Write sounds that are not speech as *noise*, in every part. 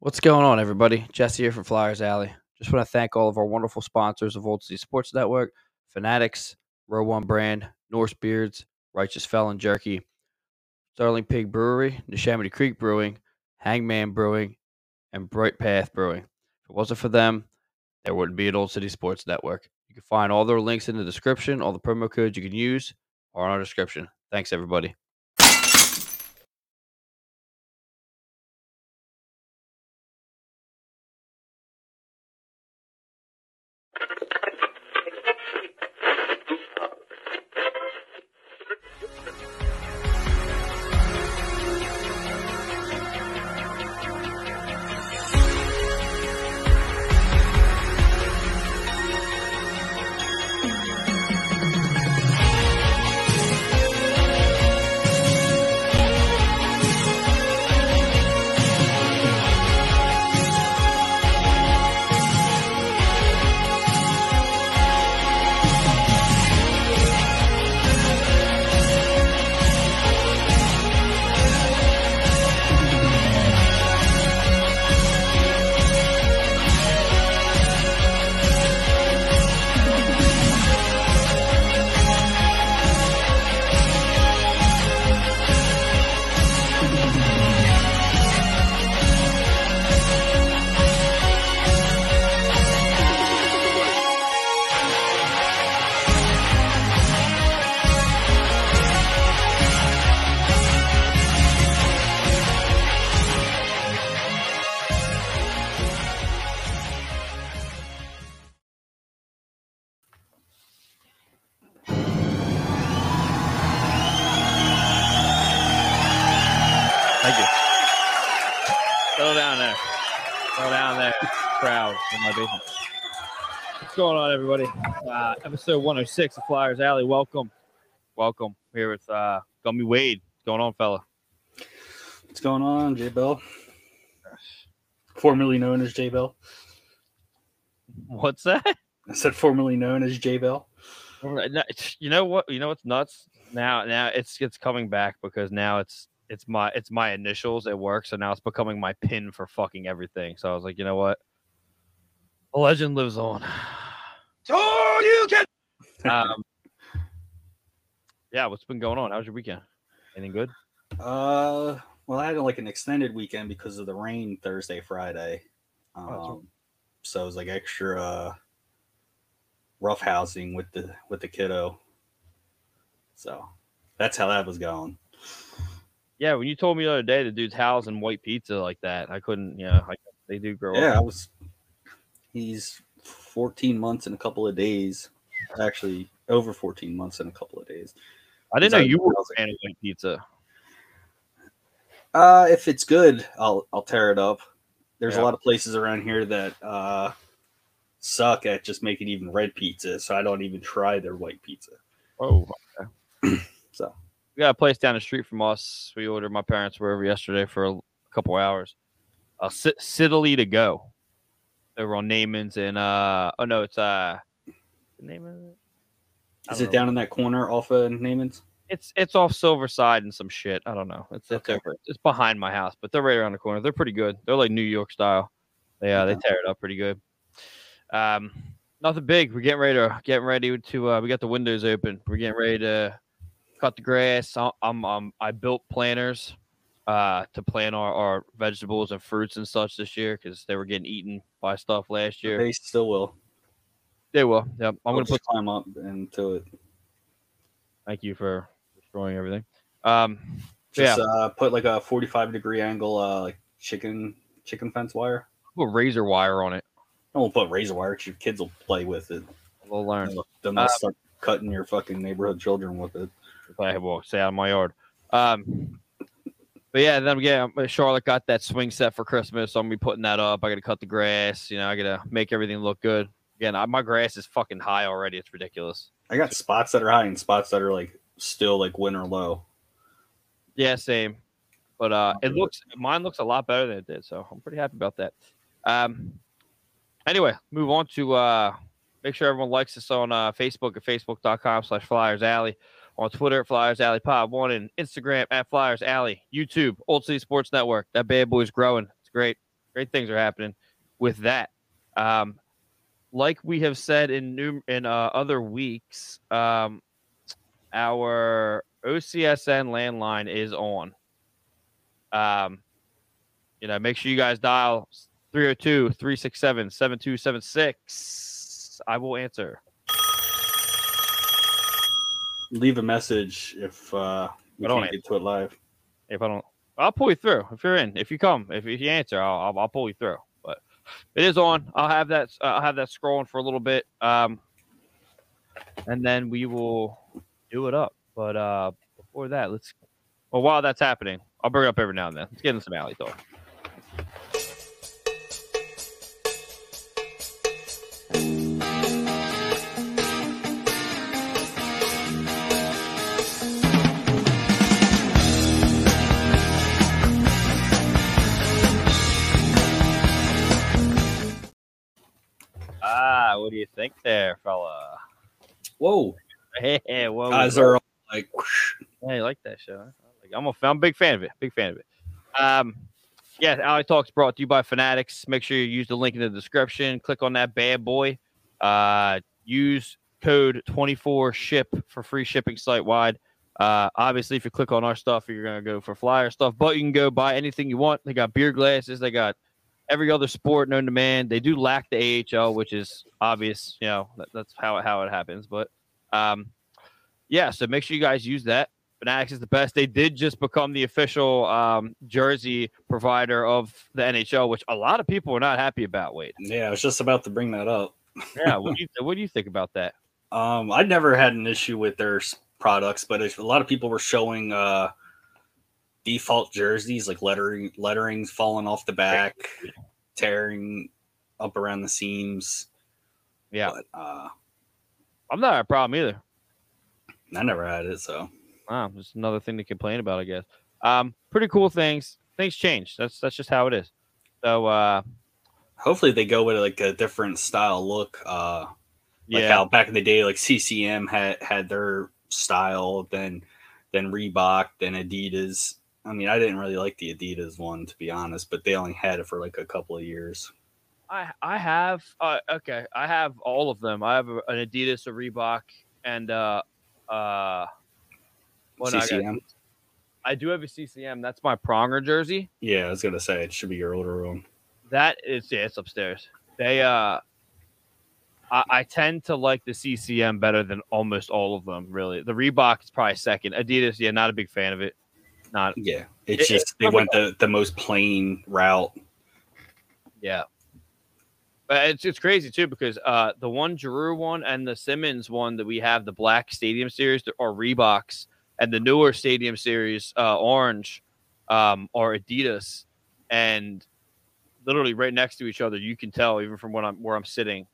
What's going on, everybody? Jesse here from Flyers Alley. Just want to thank all of our wonderful sponsors of Olde City Sports Network, Fanatics, Row One Brand, Norse Beards, Righteous Felon Jerky, Sterling Pig Brewery, Neshaminy Creek Brewing, Hangman Brewing, and Bright Path Brewing. If it wasn't for them, there wouldn't be an Olde City Sports Network. You can find all their links in the description. All the promo codes you can use are in our description. Thanks, everybody. Uh, episode 106 of Flyers Alley. Welcome. Welcome. Here with uh, Gummy Wayde. What's going on, fella? What's going on, J Bell? Formerly known as J Bell. What's that? I said formerly known as J Bell. You know what? You know what's nuts? Now, now it's it's coming back because now it's it's my it's my initials at work, so now it's becoming my pin for fucking everything. So I was like, you know what? The legend lives on. So you can. *laughs* Um, yeah, what's been going on? How's your weekend? Anything good? Uh, well, I had like an extended weekend because of the rain Thursday, Friday. Um, that's right. so it was like extra uh, rough housing with the with the kiddo. So that's how that was going. Yeah, when you told me the other day the dude's house and white pizza like that, I couldn't. You know, like they do grow Yeah, I was. He's 14 months in a couple of days. Actually, over 14 months in a couple of days. I didn't know He's you were a fan of white pizza. Uh, if it's good, I'll I'll tear it up. There's Yeah. a lot of places around here that uh suck at just making even red pizza, so I don't even try their white pizza. Oh, *clears throat* So we got a place down the street from us. We ordered. My parents were over yesterday for a couple hours. Uh, C- Sidley to go. They were on Naaman's and uh oh no, it's uh Naaman. Is it know. down in that corner off of Naaman's? It's it's off Silverside and some shit. I don't know. It's it's Okay. over. It's behind my house, but they're right around the corner. They're pretty good. They're like New York style. They uh, they tear it up pretty good. Um, nothing big. We're getting ready to getting ready to. Uh, we got the windows open. We're getting ready to cut the grass. I'm, I'm um I built planters uh to plant our, our vegetables and fruits and such this year because they were getting eaten by stuff last year. They still will. They will. Yep. I'm I'll gonna put climb up into it. Thank you for destroying everything. Um, Yeah. Just uh, put like a 45 degree angle, uh, like chicken chicken fence wire. put razor wire on it. I won't put razor wire 'cause your kids will play with it. They'll learn. Then they'll Uh, start cutting your fucking neighborhood children with it. I will stay out of my yard. Um, but yeah, then again, Charlotte got that swing set for Christmas, so I'm gonna be putting that up. I got to cut the grass. You know, I got to make everything look good. Again, I, my grass is fucking high already. It's ridiculous. I got spots that are high and spots that are like still like winter low. Yeah, same. But uh, it looks mine looks a lot better than it did, so I'm pretty happy about that. Um, anyway, move on to uh, make sure everyone likes us on uh, Facebook at facebook.com/slash Flyers Alley, on Twitter at Flyers Alley Pod One, and Instagram at Flyers Alley, YouTube Olde City Sports Network. That bad boy's growing. It's great. great things are happening with that. Um, like we have said in new in uh, other weeks, um, our OCSN landline is on. Um, you know, make sure you guys dial 302 367 7276. I will answer. Leave a message if uh, we I don't get to it live. If I don't, I'll pull you through. If you're in, if you come, if, if you answer, I'll, I'll, I'll pull you through. But it is on. I'll have that. Uh, I'll have that scrolling for a little bit. Um, and then we will do it up. But uh, before that, let's. Well, while that's happening, I'll bring it up every now and then. Let's get in some alley talk. What do you think there, fella? Whoa, Hey, whoa, guys whoa. are all like, whoosh. Like that show. Like- I'm a, I'm a big fan of it. Big fan of it. Um, yeah, Alley Talks brought to you by Fanatics. Make sure you use the link in the description. Click on that bad boy. Uh, use code 24 ship for free shipping site wide. Uh, obviously, if you click on our stuff, you're gonna go for flyer stuff, but you can go buy anything you want. They got beer glasses. They got every other sport known to man. They do lack the AHL, which is obvious. You know that, that's how it, how it happens. But um, yeah, so make sure you guys use that. Fanatics is the best. They did just become the official um, jersey provider of the NHL, which a lot of people are not happy about. Wayde, yeah, I was just about to bring that up. yeah, what do *laughs* you what do you think about that? Um, I never had an issue with their products, but if a lot of people were showing uh, default jerseys, like lettering, letterings falling off the back, tearing up around the seams. Yeah, But, uh, I'm not a problem either. I never had it, so Wow, just another thing to complain about, I guess. Um, pretty cool things. Things change. That's that's just how it is. So uh, hopefully they go with like a different style look. Uh, like yeah, how back in the day, like CCM had had their style, then then Reebok, then Adidas. I mean, I didn't really like the Adidas one to be honest, but they only had it for like a couple of years. I I have uh, okay. I have all of them. I have a- an Adidas, a Reebok, and uh, uh, what I got- I do have a CCM. That's my Pronger jersey. Yeah, I was gonna say it should be your older one. That is yeah, it's upstairs. They uh I, I tend to like the CCM better than almost all of them, really. The Reebok is probably second. Adidas, yeah, not a big fan of it. Not Yeah, it's It- just they went the the most plain route. yeah. But it's it's crazy too because uh the one Giroux one and the Simmonds one that we have, the black stadium series are Reeboks and the newer stadium series, uh orange, um, are Adidas. And literally right next to each other, you can tell even from when I'm where I'm sitting,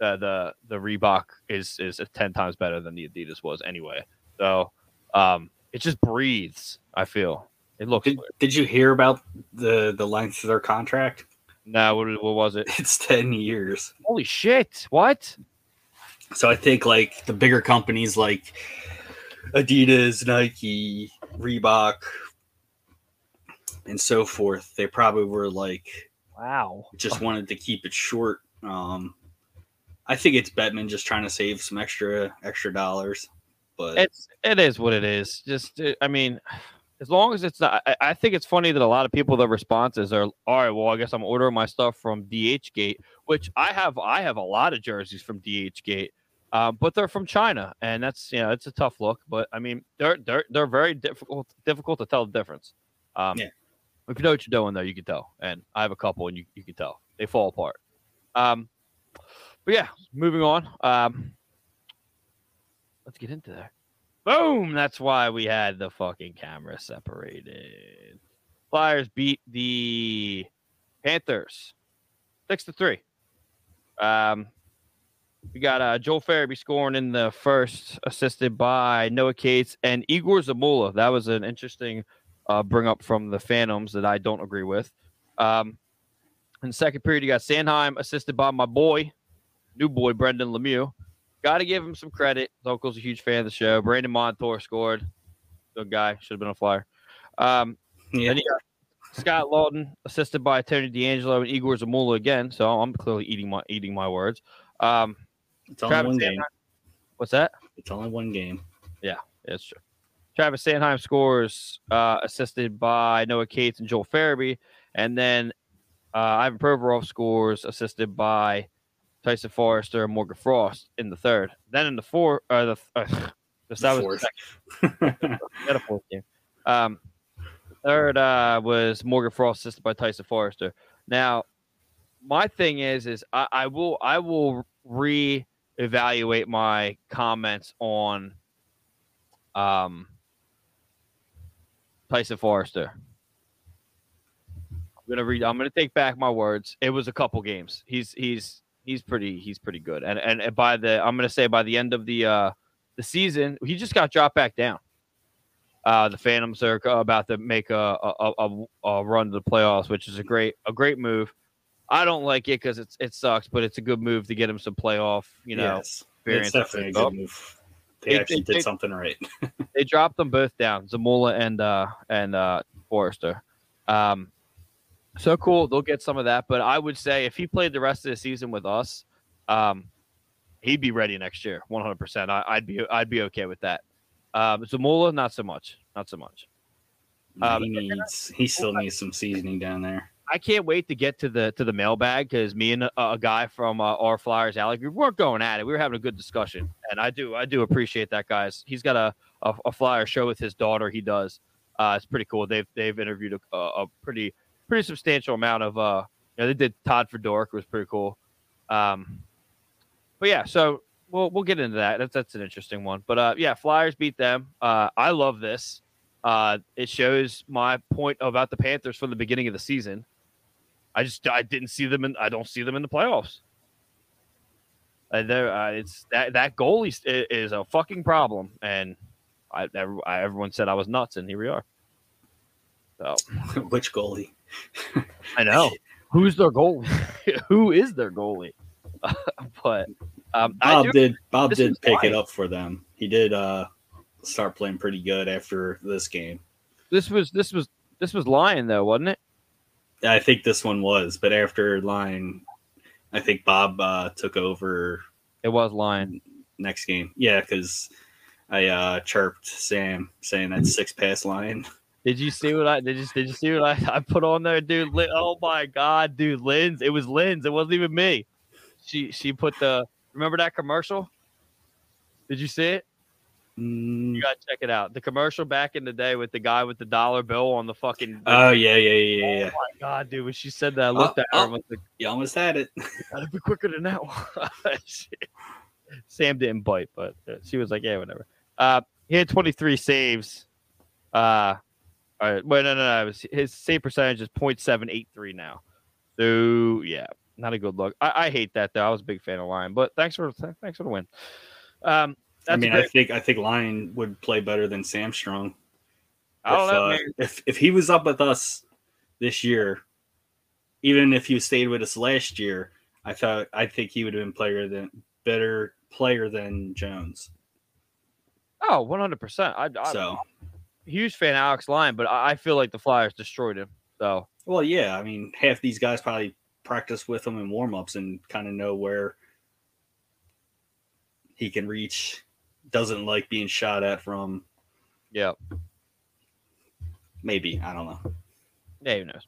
uh, the the Reebok is is ten times better than the Adidas was anyway. So um, it just breathes. I feel it looks. Did, did you hear about the the length of their contract? no, what, what was it? *laughs* It's ten years. Holy shit! What? So I think like the bigger companies like Adidas, Nike, Reebok, and so forth, they probably were like Wow. just *laughs* wanted to keep it short. Um, I think it's Bettman just trying to save some extra extra dollars, but It's it is what it is. Just uh, I mean, as long as it's not. I, I think it's funny that a lot of people the responses are all right. Well, I guess I'm ordering my stuff from DH Gate, which I have. I have a lot of jerseys from DH Gate. Um, but they're from China, and that's you know it's a tough look. But I mean, they're they're they're very difficult difficult to tell the difference. Um, Yeah. If you know what you're doing, though, you can tell. And I have a couple, and you, you can tell they fall apart. Um, but yeah, moving on. Um, let's get into there. Boom! That's why we had the fucking camera separated. Flyers beat the Panthers six to three. Um, we got uh, Joel Farabee scoring in the first, assisted by Noah Cates and Igor Zamula. That was an interesting uh, bring up from the Phantoms that I don't agree with. Um, in the second period, you got Sanheim assisted by my boy, new boy Brendan Lemieux. Got to give him some credit. His uncle's a huge fan of the show. Brandon Montour scored. Good guy. Should have been a flyer. Um, yeah, you Scott Laughton, assisted by Tony DeAngelo and Igor Zamula again. So I'm clearly eating my eating my words. Um, It's only Travis one game. Sanheim- what's that? It's only one game. Yeah, that's true. Travis Sanheim scores, uh, assisted by Noah Cates and Joel Farabee, and then uh, Ivan Provorov scores, assisted by Tyson Foerster and Morgan Frost in the third. Then in the fourth, uh, the uh, that was *sighs* the second fourth game. Um, third uh, was Morgan Frost, assisted by Tyson Foerster. Now, my thing is, is I, I will I will re-evaluate my comments on um Tyson Foerster. I'm gonna read. I'm gonna take back my words. It was a couple games. He's he's he's pretty he's pretty good. And and, and by the I'm gonna say by the end of the uh the season, he just got dropped back down. Uh, the Phantoms are about to make a a, a, a run to the playoffs, which is a great a great move. I don't like it because it's it sucks, but it's a good move to get him some playoff, you know, yes, experience. it's definitely a good move. They actually did something right. *laughs* they dropped them both down, Zamula and uh and uh Foerster. Um so cool, they'll get some of that. But I would say if he played the rest of the season with us, um he'd be ready next year, one hundred percent. I'd be I'd be okay with that. Um Zamula, not so much. Not so much. Um, he needs. He still needs some seasoning down there. I can't wait to get to the to the mailbag because me and a, a guy from uh, our Flyers Alley group weren't going at it. We were having a good discussion, and I do I do appreciate that, guys. He's got a a, a Flyer show with his daughter. He does. Uh, it's pretty cool. They've they've interviewed a, a pretty pretty substantial amount of. Uh, you know, they did Todd Fedoruk. Was pretty cool. Um, but yeah, so we'll we'll get into that. That's that's an interesting one. But uh, yeah, Flyers beat them. Uh, I love this. Uh, it shows my point about the Panthers from the beginning of the season. I just I didn't see them in I don't see them in the playoffs. And there, uh, it's that that goalie is, is a fucking problem, and I, I everyone said I was nuts, and here we are. So *laughs* Which goalie? I know *laughs* who's their goalie. *laughs* Who is their goalie? but um, Bob do, did. Bob did pick it up for them. He did uh start playing pretty good after this game. this was this was this was Lyon though, wasn't it? I think this one was, but after Lyon, I think Bob uh, took over It was Lyon. next game. Yeah, because I uh, chirped Sam saying that six pass line. Did you see what I did? You did you see what I, *laughs* I put on there, dude? Oh my god, dude, Lynn's. It was Lynn's. It wasn't even me. She she put the. Remember that commercial? Did you see it? Mm, You gotta check it out. The commercial back in the day with the guy with the dollar bill on the fucking. Oh yeah, yeah, yeah, yeah. Oh my god, dude! When she said that, I looked Oh, at her oh. like, You almost had it. *laughs* "Gotta be quicker than that one." *laughs* Sam didn't bite, but uh, she was like, "Yeah, whatever." Uh, he had 23 saves. Uh, all right. Well, no, no, no. Was, his save percentage is .783 now. So yeah, not a good look. I, I hate that though. I was a big fan of Lyon, but thanks for thanks for the win. Um, I mean, a I great- think I think Lyon would play better than Sandström. I don't if, know. uh, if if he was up with us this year, even if he stayed with us last year, I thought I think he would have been player than better player than Jones. oh, 100. percent I, I So huge fan of Alex Lyon, but I, I feel like the Flyers destroyed him. So well, yeah. I mean, half these guys probably practice with him in warmups and kind of know where he can reach. Doesn't like being shot at from yeah, maybe I don't know. yeah, who knows?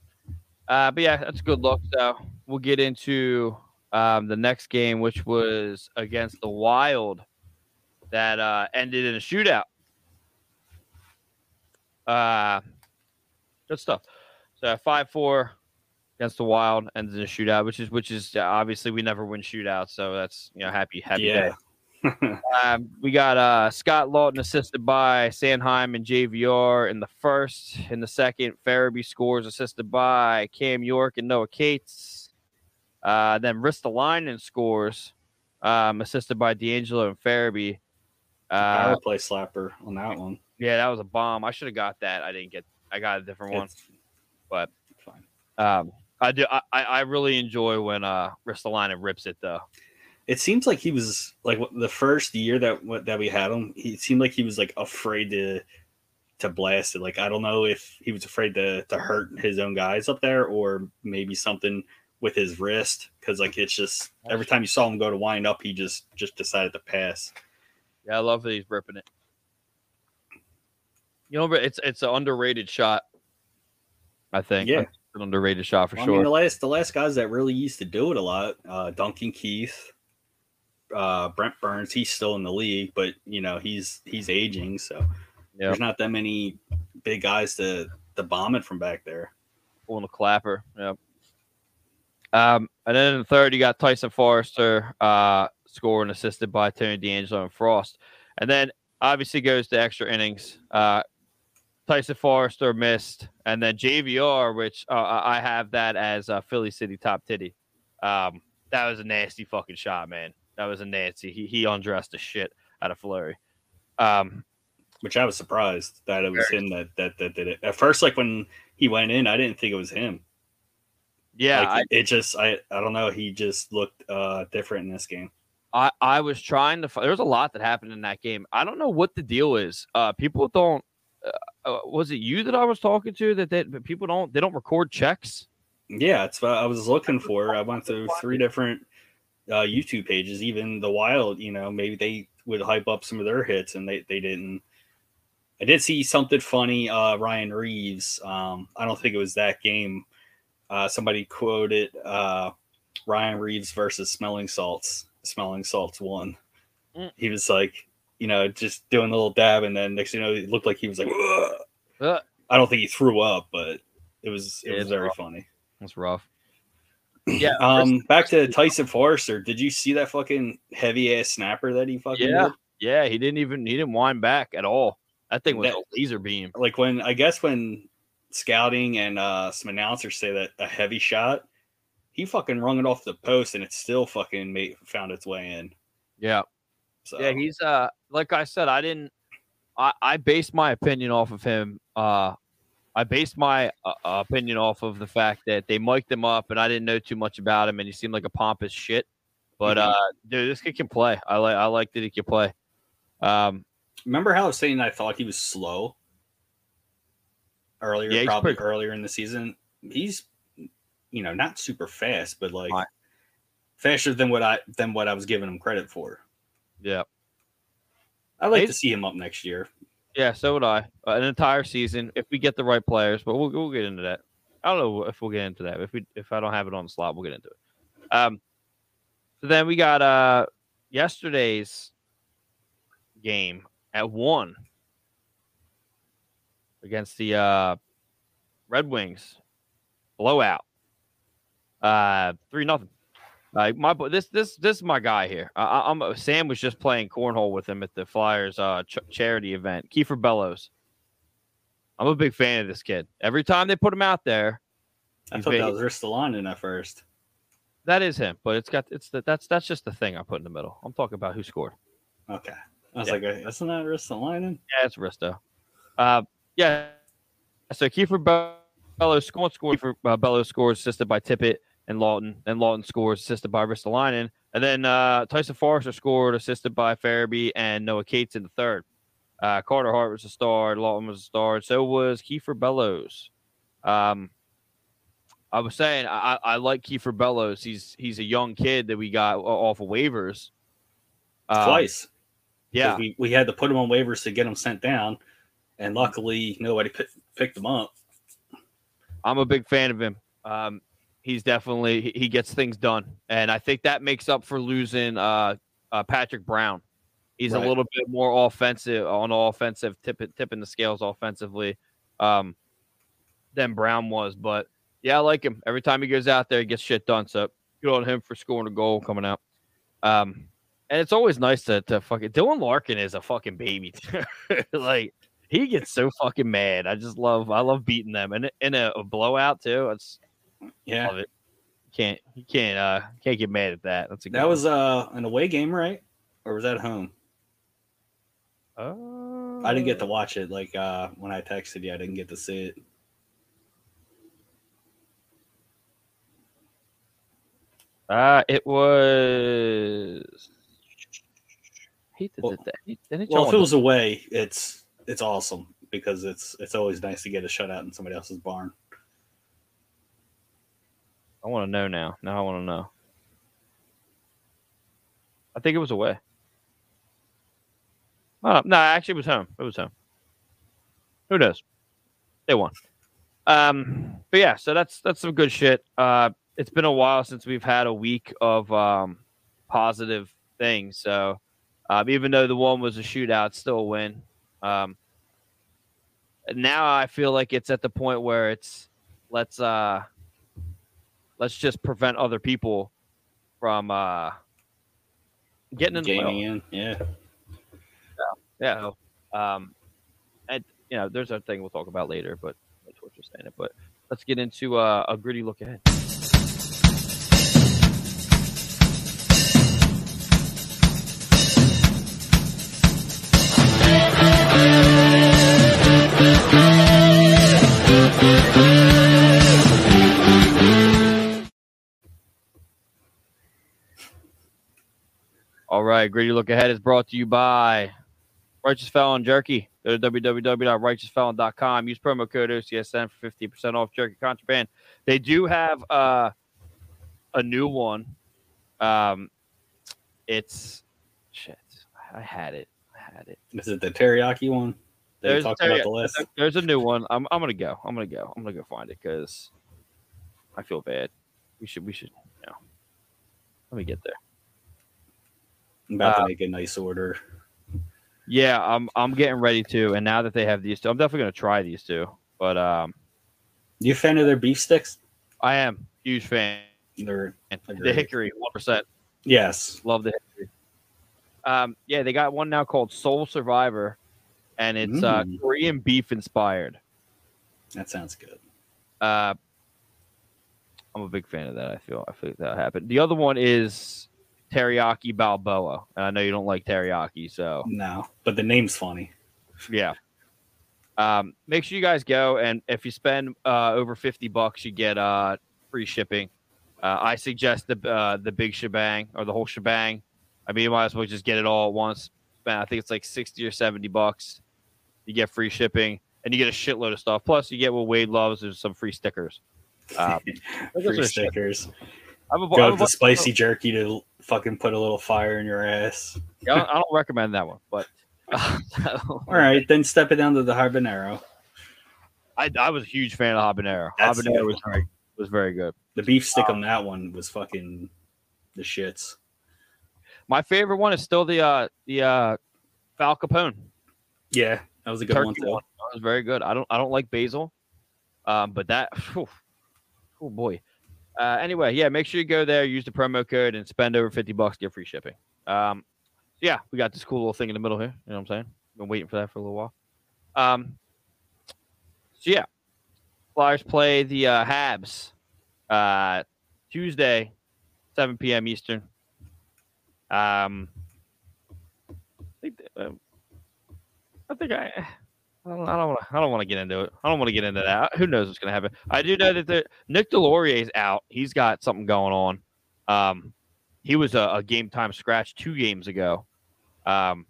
Uh, but yeah, that's a good look. So we'll get into um, the next game, which was against the Wild, that uh, ended in a shootout. Uh, good stuff. So five four against the Wild ends in a shootout, which is which is uh, obviously we never win shootouts, so that's you know happy happy day. *laughs* Um, we got uh, Scott Laughton assisted by Sanheim and JVR in the first. In the second, Farabee scores assisted by Cam York and Noah Cates. Uh, then Ristolainen scores um, assisted by DeAngelo and Farabee. Uh, Power play slapper on that one. Yeah, that was a bomb. I should have got that. I didn't get. I got a different one. It's but- fine. Um, I do. I, I really enjoy when uh, Ristolainen rips it though. It seems like he was like the first year that what- that we had him. He seemed like he was like afraid to to blast it. Like I don't know if he was afraid to to hurt his own guys up there, or maybe something with his wrist because like it's just every time you saw him go to wind up, he just just decided to pass. Yeah, I love that he's ripping it. You know, but it's it's an underrated shot. I think. Yeah. It's an underrated shot for Well, I sure. mean, the last the last guys that really used to do it a lot, uh, Duncan Keith, uh, Brent Burns. He's still in the league, but you know he's he's aging, so Yeah. there's not that many big guys to to bomb it from back there. pulling a clapper. Yep. Um, and then in the third, you got Tyson Foerster uh, scoring, assisted by Tony DeAngelo and Frost. And then obviously goes to extra innings. Uh, Tyson Foerster missed, and then JVR, which uh, I have that as uh, Philly City top titty. Um, that was a nasty fucking shot, man. That was a nasty. He he undressed the shit out of Fleury. Um, Which I was surprised that it was him that, that that did it. At first, like when he went in, I didn't think it was him. yeah, like, I, it, just I I don't know. He just looked uh different in this game. I, I was trying to. There was a lot that happened in that game. I don't know what the deal is. Uh, people don't. Uh, uh, was it you that I was talking to that that people don't they don't record checks? Yeah, it's what I was looking for. I went through three different uh, YouTube pages. Even the Wild, you know, maybe they would hype up some of their hits, and they they didn't. I did see something funny. Uh, Ryan Reaves. Um, I don't think it was that game. Uh, somebody quoted uh, Ryan Reaves versus Smelling Salts. Smelling Salts won. Mm. He was like, you know, just doing a little dab, and then next thing you know, it looked like he was like, Uh, I don't think he threw up, but it was it Yeah, was very rough. funny. that's rough. *clears throat* Yeah. Um, back to Tyson Foerster. Did you see that fucking heavy ass snapper that he fucking Yeah. did? yeah, he didn't even he didn't wind back at all. That thing was That- a laser beam. Like when I guess when scouting and uh some announcers say that a heavy shot, he fucking rung it off the post and it still fucking made found its way in. Yeah. So Yeah, he's uh like I said, I didn't I, I based my opinion off of him. Uh I based my uh, uh, opinion off of the fact that they mic'd him up and I didn't know too much about him and he seemed like a pompous shit. But Mhm. uh dude, this kid can play. I like I like that he can play. Um remember how I was saying I thought he was slow earlier, Yeah, probably pretty- earlier in the season. He's you know not super fast, but like Right. faster than what I than what I was giving him credit for. yeah. I'd like He's- to see him up next year. Yeah, so would I. Uh, an entire season if we get the right players, but we'll we'll get into that. I don't know if we'll get into that. If we if I don't have it on the slot, we'll get into it. Um so then we got uh yesterday's game at one against the uh Red Wings. Blowout. Uh three nothing. Like my boy, this this this is my guy here. I, I'm Sam was just playing cornhole with him at the Flyers uh ch- charity event. Kiefer Bellows. I'm a big fan of this kid. Every time they put him out there, I thought big. that was Ristolainen at first. that is him. But it's got it's the, that's that's just the thing I put in the middle. I'm talking about who scored. Okay. I was Yeah. like, isn't that Ristolainen? Yeah, it's Risto. Uh, yeah. So Kiefer Bellows scored, for uh, Bellows scores assisted by Tippett and Laughton, and Laughton scores assisted by Ristolainen, and then uh, Tyson Foerster scored assisted by Farabee and Noah Cates in the third. Uh, Carter Hart was a star, Laughton was a star, so was Kiefer Bellows. Um, I was saying I, I like Kiefer Bellows. He's he's a young kid that we got off of waivers. Um, Twice. yeah. We, we had to put him on waivers to get him sent down. And luckily, nobody pick, picked him up. I'm a big fan of him. Um, he's definitely he, gets things done, and I think that makes up for losing uh, uh, Patrick Brown. He's Right. a little bit more offensive on offensive, tipping tipping the scales offensively um, than Brown was. But yeah, I like him. Every time he goes out there, he gets shit done. So good on him for scoring a goal coming out. Um, and it's always nice to to fucking Dylan Larkin is a fucking baby. *laughs* like he gets so fucking mad. I just love I love beating them and in a, a blowout too. It's Yeah. love it. Can't you can't uh can't get mad at that. That's a good That was uh an away game, right? Or was that home? one. I didn't get to watch it. Like uh when I texted you, I didn't get to see it. Uh it was. Well- the, the, the Well, if it one- was away, it's it's awesome. because it's it's always nice to get a shutout in somebody else's barn. I want to know now. Now I want to know. I think it was away. Oh, no, actually, it was home. It was home. Who knows? They won. Um, but yeah, so that's that's some good shit. Uh, it's been a while since we've had a week of um, positive things. So um, even though the one was a shootout, still a win. Um, now I feel like it's at the point where it's let's uh let's just prevent other people from uh getting in middle. in, yeah. Yeah. Um, and you know, there's a thing we'll talk about later, but that's what you're saying it. But let's get into uh, a gritty look ahead. All right, gritty look ahead is brought to you by Righteous Felon Jerky. Go to www.righteousfelon.com. Use promo code OCSN for 50% off jerky contraband. They do have uh, a new one. Um, it's shit. I had it. I had it. Is it the teriyaki one? There's, there- about the list. there's a new one. I'm, I'm gonna go. I'm gonna go. I'm gonna go find it because I feel bad. We should. We should. You know. Let me get there. I'm about uh, to make a nice order. Yeah, I'm. I'm getting ready to. And now that they have these two, I'm definitely gonna try these two. But um, You a fan of their beef sticks? I am huge fan. They're The hickory, one percent. yes. Love the hickory. Um, yeah, they got one now called Soul Survivor, and it's uh, Mm. Korean beef inspired. That sounds good. Uh, I'm a big fan of that. I feel I feel that happened. The other one is teriyaki Balboa, and I know you don't like teriyaki, so No, but the name's funny. yeah. Um, make sure you guys go, and if you spend uh, over fifty bucks, you get uh, free shipping. Uh, I suggest the uh, the big shebang or the whole shebang. I mean, you might as well just get it all at once. Spend, I think it's like sixty or seventy bucks. You get free shipping, and you get a shitload of stuff. Plus, you get what Wayde loves is some free stickers. Um, *laughs* Free shit. stickers. I have a, Go a with the spicy jerky to fucking put a little fire in your ass. I don't, I don't recommend that one, but *laughs* All right, then step it down to the habanero. I, I was a huge fan of habanero. That's habanero was very was very good. The beef stick on that one was fucking the shits. My favorite one is still the uh the uh Fal Capone Yeah, that was a good turkey one one. That was very good. I don't I don't like basil, um, but that oh boy. Uh, anyway, yeah, make sure you go there, use the promo code, and spend over fifty bucks, get free shipping. Um, yeah, we got this cool little thing in the middle here. You know what I'm saying? Been waiting for that for a little while. Um, so yeah, Flyers play the uh, Habs uh, Tuesday, 7 p.m. Eastern. Um, I think, uh, I think I. I don't, want to. I don't want to get into it. I don't want to get into that. Who knows what's going to happen? I do know that the, Nick Deslauriers's out. He's got something going on. Um, he was a, a game time scratch two games ago. Um,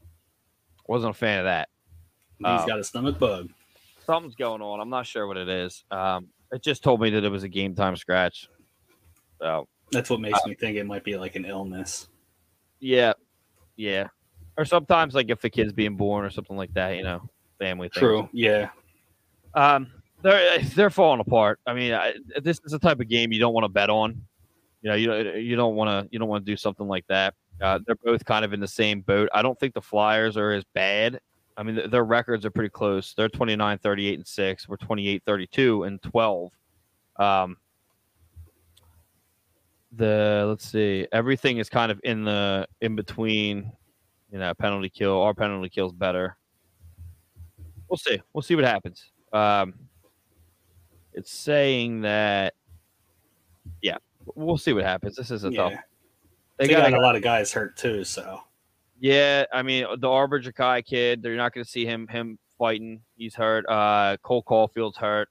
wasn't a fan of that. He's Uh, got a stomach bug. Something's going on. I'm not sure what it is. Um, it just told me that it was a game time scratch. So That's what makes me think it might be like an illness. yeah, yeah. Or sometimes like if the kid's being born or something like that, you know, family things. True. Yeah. Um, they're they're falling apart. I mean, I, this is the type of game you don't want to bet on. You know, you don't you don't want to you don't want to do something like that. Uh, they're both kind of in the same boat. I don't think the Flyers are as bad. I mean, th- their records are pretty close. They're 29, 38, and 6. We're 28, 32, and 12. Um, the let's see, everything is kind of in the in between. You know, penalty kill. Our penalty kill's better. We'll see. We'll see what happens. Um, it's saying that, yeah, we'll see what happens. This is a tough. They, They, got, got, a lot of guys hurt too, so yeah. I mean, the Arber Xhekaj kid. They're not going to see him him fighting. He's hurt. Uh, Cole Caufield's hurt.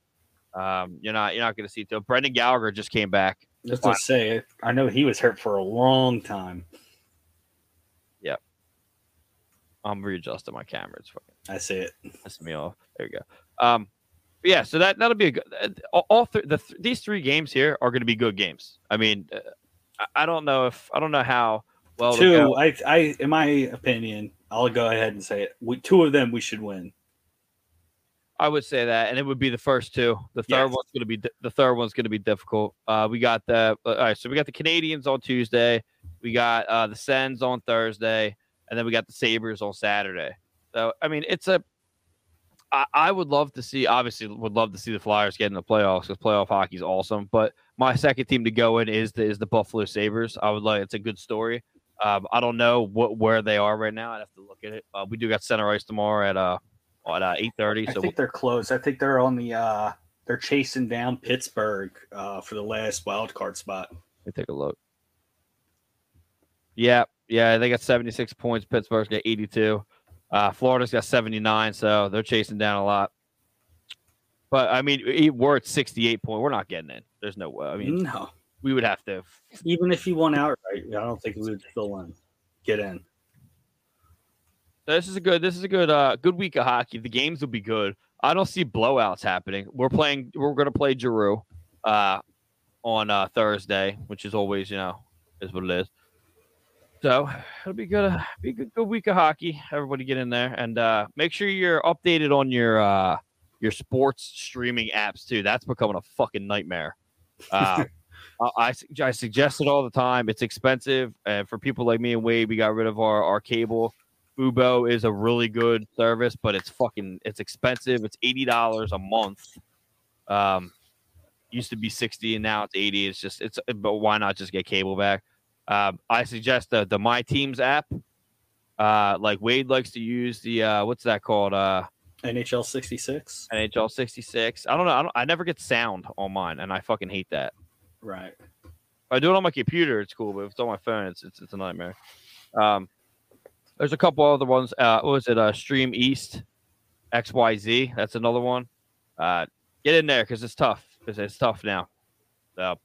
Um, you're not you're not going to see it. Brendan Gallagher just came back. just to say, I know he was hurt for a long time. Yep. I'm readjusting my camera. It's fucking I see it. Piss me off. There you go. Um, yeah, so that that'll be a good. uh, All, th- the th- these three games here are going to be good games. I mean, uh, I, I don't know if I don't know how well two. I, I, in my opinion, I'll go ahead and say it. We, two of them we should win. I would say that, and it would be the first two. The third Yes. one's going to be di- the third one's going to be difficult. Uh, we got the uh, all right, so we got the Canadiens on Tuesday, we got uh, the Sens on Thursday, and then we got the Sabres on Saturday. So I mean, it's a. I, I would love to see. Obviously, would love to see the Flyers get in the playoffs because playoff hockey is awesome. But my second team to go in is the is the Buffalo Sabres. I would like. It's a good story. Um, I don't know what where they are right now. I'd have to look at it. Uh, we do got center ice tomorrow at uh at uh, eight thirty. I So think they're close. I think they're on the. uh They're chasing down Pittsburgh uh for the last wild card spot. Let me take a look. Yeah, yeah, they got 76 points. Pittsburgh's got 82. Uh, Florida's got 79, so they're chasing down a lot. But I mean, we're at 68 point. We're not getting in. There's no way. I mean, no, we would have to. even if you won outright, I don't think we would still win. Get in. This is a good. This is a good. Uh, good week of hockey. The games will be good. I don't see blowouts happening. We're playing. We're going to play Giroux, uh, on uh, Thursday, which is always, you know, is what it is. So it'll be good. Uh, be a good, good week of hockey. Everybody get in there and uh, make sure you're updated on your uh, your sports streaming apps too. That's becoming a fucking nightmare. Uh, *laughs* I, I I suggest it all the time. It's expensive, and for people like me and Wayde, we got rid of our our cable. Fubo is a really good service, but it's fucking it's expensive. It's eighty dollars a month. Um, used to be sixty, and now it's eighty. It's just it's but why not just get cable back? Um, I suggest the the My Teams app. Uh, like Wayde likes to use the uh, what's that called? Uh, NHL 66. NHL sixty six. I don't know. I, don't, I never get sound on mine, and I fucking hate that. Right. If I do it on my computer, it's cool, but if it's on my phone, it's it's, it's a nightmare. Um, there's a couple other ones. Uh, what was it? Uh, Stream East, XYZ. That's another one. Uh, get in there because it's tough. Because it's tough now. So,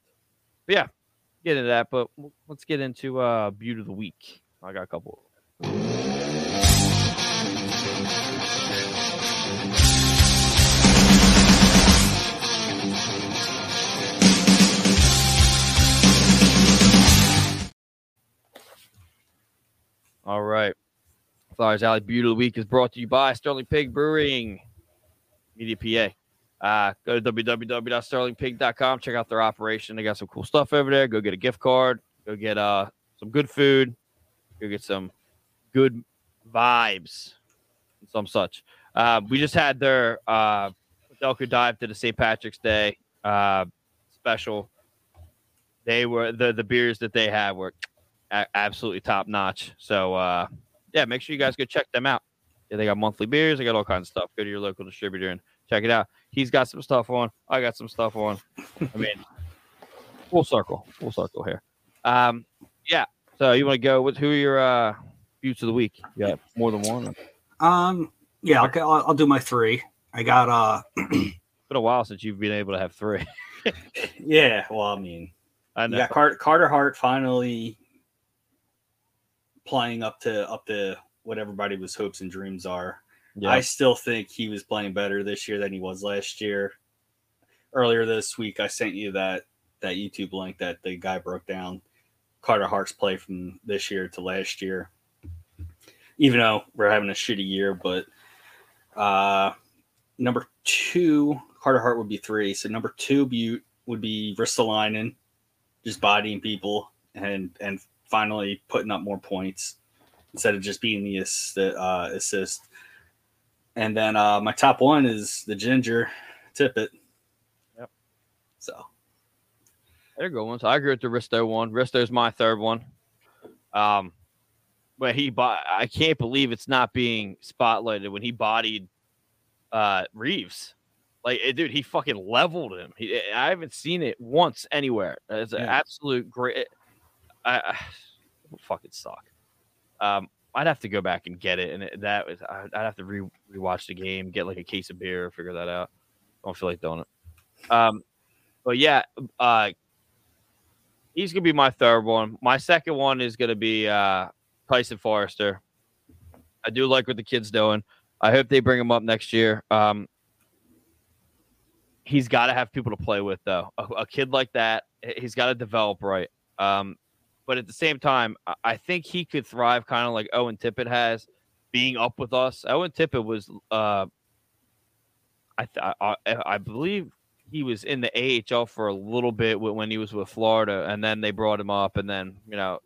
yeah, get into that. But let's get into uh, Beauty of the Week. I got a couple. All right. Flyers Alley Beauty of the Week is brought to you by Sterling Pig Brewing, Media PA. Uh, go to www.sterlingpig.com. Check out their operation. They got some cool stuff over there. Go get a gift card. Go get uh some good food. Go get some good vibes and some such. Uh, we just had their uh, Delco dive to the St. Patrick's Day uh, special. They were the the beers that they had were a- absolutely top notch. So uh, yeah, make sure you guys go check them out. Yeah, they got monthly beers. They got all kinds of stuff. Go to your local distributor and check it out. He's got some stuff on. I got some stuff on. I mean, full circle, full circle here. Um, yeah. So you want to go with who are your uh, views of the week? You got more than one. Um. Yeah. Okay. I'll, I'll do my three. I got. uh It's *clears throat* been a while since you've been able to have three. *laughs* Yeah. Well, I mean, I you know. got Car- Carter Hart finally playing up to up to what everybody was hopes and dreams are. Yeah. I still think he was playing better this year than he was last year. Earlier this week, I sent you that that YouTube link that the guy broke down Carter Hart's play from this year to last year. Even though we're having a shitty year, but uh, number two, Carter Hart would be three. So number two Butte would be Ristolainen, just bodying people and and finally putting up more points instead of just being the ass- the, uh, assist. And then uh, my top one is the ginger Tippett. Yep. So They're good ones. I agree with the Risto one. Risto's my third one. Um, but he bought. I can't believe it's not being spotlighted when he bodied uh Reaves. Like, eh, dude, he fucking leveled him. He, I haven't seen it once anywhere. It's an Yeah. absolute great. I, I *sighs* fucking suck. Um, I'd have to go back and get it, and it, that was I'd have to re rewatch the game, get like a case of beer, figure that out. I Don't feel like doing it. Um, but yeah, uh, he's gonna be my third one. My second one is gonna be uh, Tyson Foerster. I do like what the kid's doing. I hope they bring him up next year. Um, he's got to have people to play with, though. A, a kid like that, he's got to develop right. Um, but at the same time, I think he could thrive kind of like Owen Tippett has, being up with us. Owen Tippett was, uh, I, th- I, I believe he was in the AHL for a little bit when he was with Florida, and then they brought him up, and then you know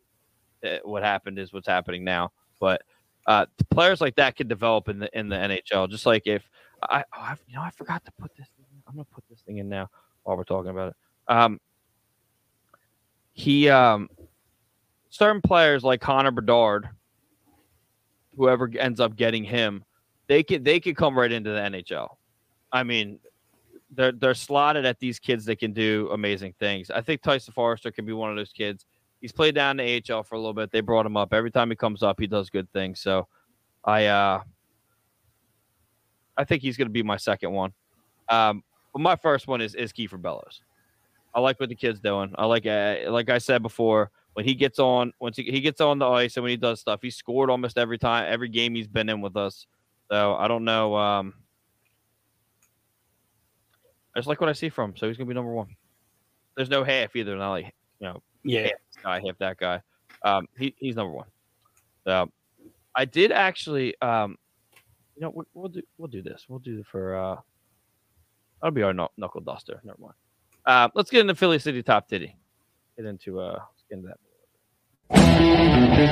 eh, what happened is what's happening now. But uh, players like that can develop in the in the NHL. Just like if I, oh, I you know, I forgot to put this. I'm gonna put this thing in now while we're talking about it. Um, he um, certain players like Connor Bedard, whoever ends up getting him, they could they could come right into the NHL. I mean, they're they're slotted at these kids that can do amazing things. I think Tyson Foerster can be one of those kids. He's played down the AHL for a little bit. They brought him up. Every time he comes up, he does good things. So, I uh, I think he's going to be my second one. Um, but my first one is is Kiefer Bellows. I like what the kid's doing. I like uh, like I said before when he gets on once he, he gets on the ice and when he does stuff, he scored almost every time every game he's been in with us. So I don't know. Um, I just like what I see from him. So he's gonna be number one. There's no half either. Not like you know, Yeah. half this guy, half that guy. Um, he, he's number one. So I did actually. Um, you know, we'll, we'll do we'll do this. We'll do for. Uh, that'll be our knuckle duster. Never mind. Uh, let's get into Philly City Top Titty. Get into uh, let's get into that. Philly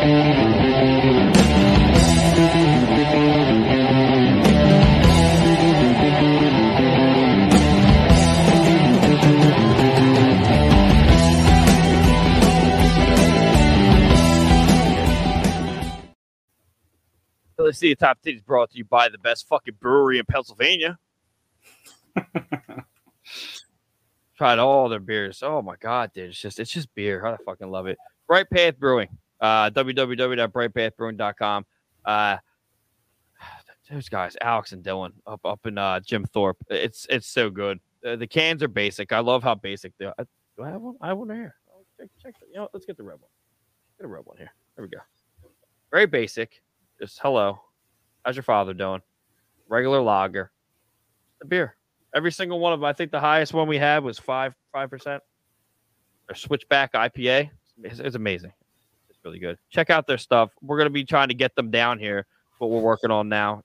City Top Titty is brought to you by the best fucking brewery in Pennsylvania. *laughs* Tried all their beers. Oh my god, dude! It's just it's just beer. I fucking love it. Bright Path Brewing. Uh, www.brightpathbrewing.com. Uh, those guys, Alex and Dylan, up up in uh, Jim Thorpe. It's it's so good. Uh, the cans are basic. I love how basic they are. Uh, Do I have one? I have one here. Oh, Check, check. You know, let's get the red one. Get a red one here. There we go. Very basic. Just hello. How's your father doing? Regular lager. The beer. Every single one of them. I think the highest one we had was five five percent. Their switchback IPA. It's, it's amazing. It's really good. Check out their stuff. We're gonna be trying to get them down here. What we're working on now,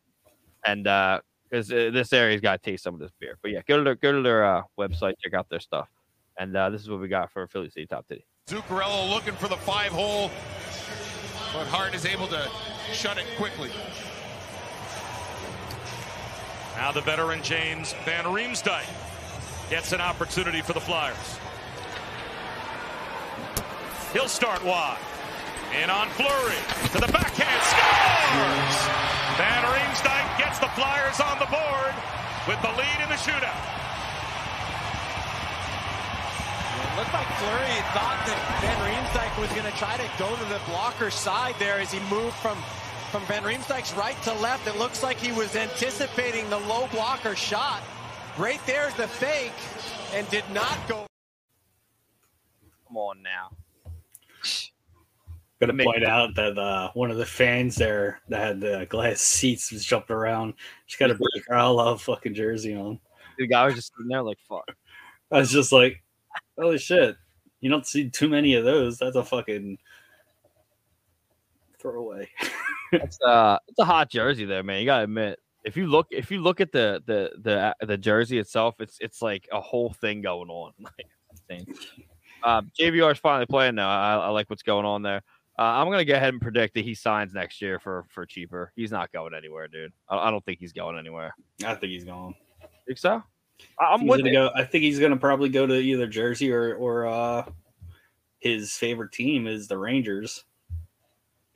and uh because uh, this area's got to taste some of this beer. But yeah, go to their go to their uh, website, check out their stuff, and uh, this is what we got for Philly City Top Titty. Zuccarello looking for the five hole, but Hart is able to shut it quickly. Now the veteran James Van Riemsdyk gets an opportunity for the Flyers. He'll start wide. In on Fleury. To the backhand. Scores! Van Riemsdyk gets the Flyers on the board with the lead in the shootout. It looked like Fleury thought that Van Riemsdyk was going to try to go to the blocker side there as he moved from from Van Riemsdyk's right to left. It looks like he was anticipating the low blocker shot. Right there's the fake and did not go. Come on now. Gonna Make- point out that uh, one of the fans there that had the glass seats was jumping around. She's got a big Carl Love fucking jersey on. The guy was just sitting there like, "Fuck." I was just like, holy shit. You don't see too many of those. That's a fucking throwaway. *laughs* It's uh, it's a hot jersey there, man. You gotta admit. If you look, if you look at the the the the jersey itself, it's it's like a whole thing going on. *laughs* Like. Um, JVR is finally playing now. I, I like what's going on there. Uh, I'm gonna go ahead and predict that he signs next year for for cheaper. He's not going anywhere, dude. I, I don't think he's going anywhere. I think he's gone. Think so? I, I'm He's with gonna it. go. I think he's gonna probably go to either Jersey or or uh, his favorite team is the Rangers.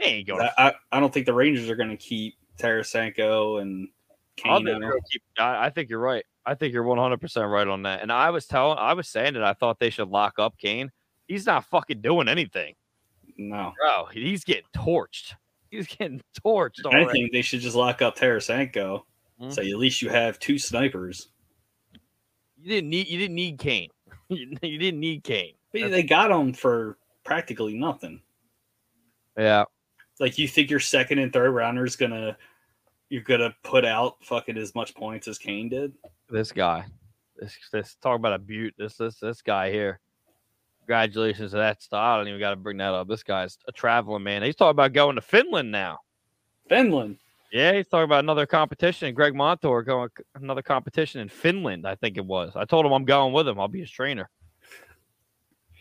He ain't going. I, I, I don't think the Rangers are gonna keep Tarasenko and Kane. keep- I, I think you're right. I think you're 100 percent right on that. And I was telling, I was saying that I thought they should lock up Kane. He's not fucking doing anything, No, bro. He's getting torched. He's getting torched I think they should just lock up Tarasenko. Mhm. So at least you have two snipers. You didn't need. You didn't need Kane. *laughs* you didn't need Kane. But they got him for practically nothing. Yeah. Like you think your second and third rounders gonna you're gonna put out fucking as much points as Kane did. This guy, this this talk about a butte. This this this guy here. Congratulations to that style. I don't even got to bring that up. This guy's a traveling man. He's talking about going to Finland now. Finland. Yeah, he's talking about another competition. Greg Montour going another competition in Finland. I think it was. I told him I'm going with him. I'll be his trainer.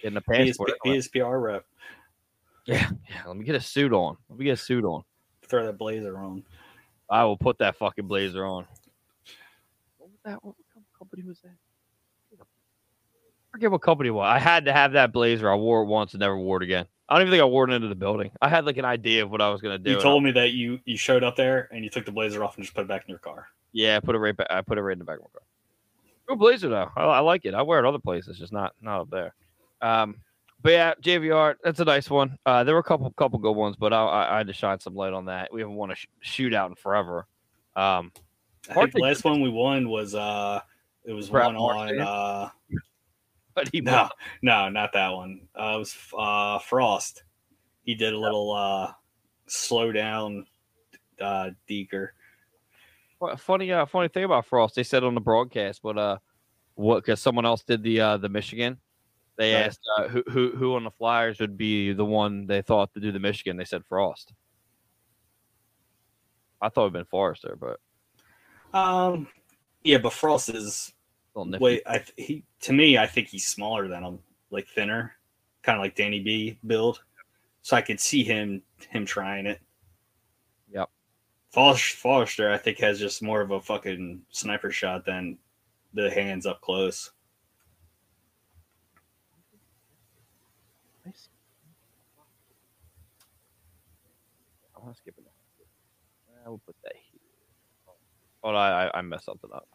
In the passport. anyway. ESPR rep. Yeah, yeah. Let me get a suit on. Let me get a suit on. Throw that blazer on. I will put that fucking blazer on. What was that? What company was that? I forget what company it was. I had to have that blazer. I wore it once and never wore it again. I don't even think I wore it into the building. I had like an idea of what I was gonna do. You told me that you you showed up there and you took the blazer off and just put it back in your car. Yeah, I put it right back. I put it right in the back of my car. Good blazer though. I, I like it. I wear it other places, just not not up there. Um, but yeah, JVR, that's a nice one. Uh, there were a couple couple good ones, but I, I, I had to shine some light on that. We haven't won a sh- shootout in forever. Um, I think the last one we won was uh it was Brad one on uh but he no no not that one. Uh, it was uh Frost. He did a little uh slow down uh deeker. Well, funny, uh, funny thing about Frost, they said on the broadcast, but uh, what? Because someone else did the uh, the Michigan. They Right. asked uh, who who who on the Flyers would be the one they thought to do the Michigan. They said Frost. I thought it'd been Foerster, but Um yeah, but Frost is still nifty. Wait, I th- he to me I think he's smaller than him, like thinner, kind of like Danny B build. So I could see him him trying it. Yep. Foerster, I think, has just more of a fucking sniper shot than the hands up close. I want to skip it. I will put that here. Oh, I I- I messed something up.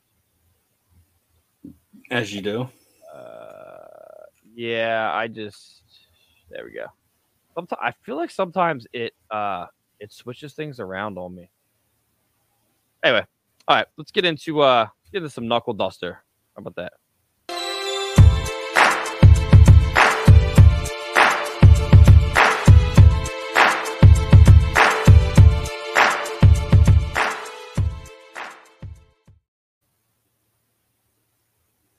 As you do. Uh, yeah, I just there we go. Sometimes I feel like sometimes it uh it switches things around on me. Anyway, all right, let's get into uh get into some knuckle duster. How about that?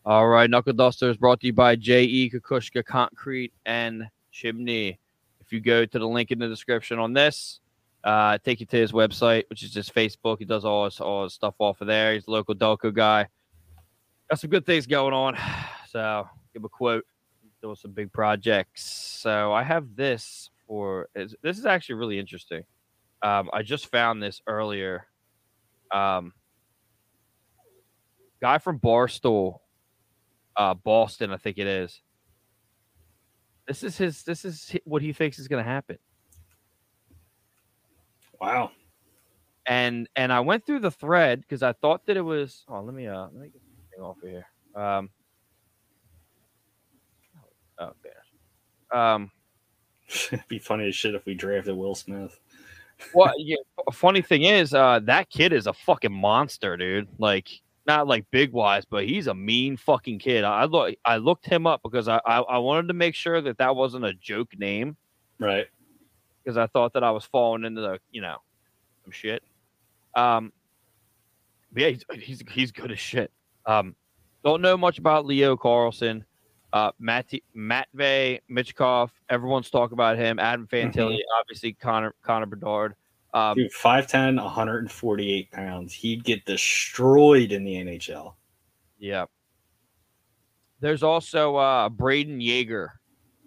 All right, Knuckle Duster is brought to you by J.E. Kukushka Concrete and Chimney. If you go to the link in the description on this, uh, take you to his website, which is just Facebook. He does all his, all his stuff off of there. He's a local Delco guy. Got some good things going on. *sighs* So give him a quote. Doing some big projects. So I have this for this is actually really interesting. Um, I just found this earlier. Um, guy from Barstool uh, Boston, I think it is. This is his. This is what he thinks is going to happen. Wow. And and I went through the thread because I thought that it was. Oh, let me uh let me get this thing off of here. Um. Oh, there. Um. It'd *laughs* be funny as shit if we drafted Will Smith. Well, yeah. Funny thing is, uh, that kid is a fucking monster, dude. Like, not like big wise, but he's a mean fucking kid. I look, I looked him up because I, I, I wanted to make sure that that wasn't a joke name. Right. because I thought that I was falling into the, you know, some shit. Um, yeah, he's, he's he's good as shit. Um, don't know much about Leo Carlsson, uh, Matt Matvey Michkov. Everyone's talking about him. Adam Fantilli, obviously Connor Connor Bedard. Um, Dude, 5'10, 148 pounds. He'd get destroyed in the NHL. Yeah. There's also uh Brayden Yager.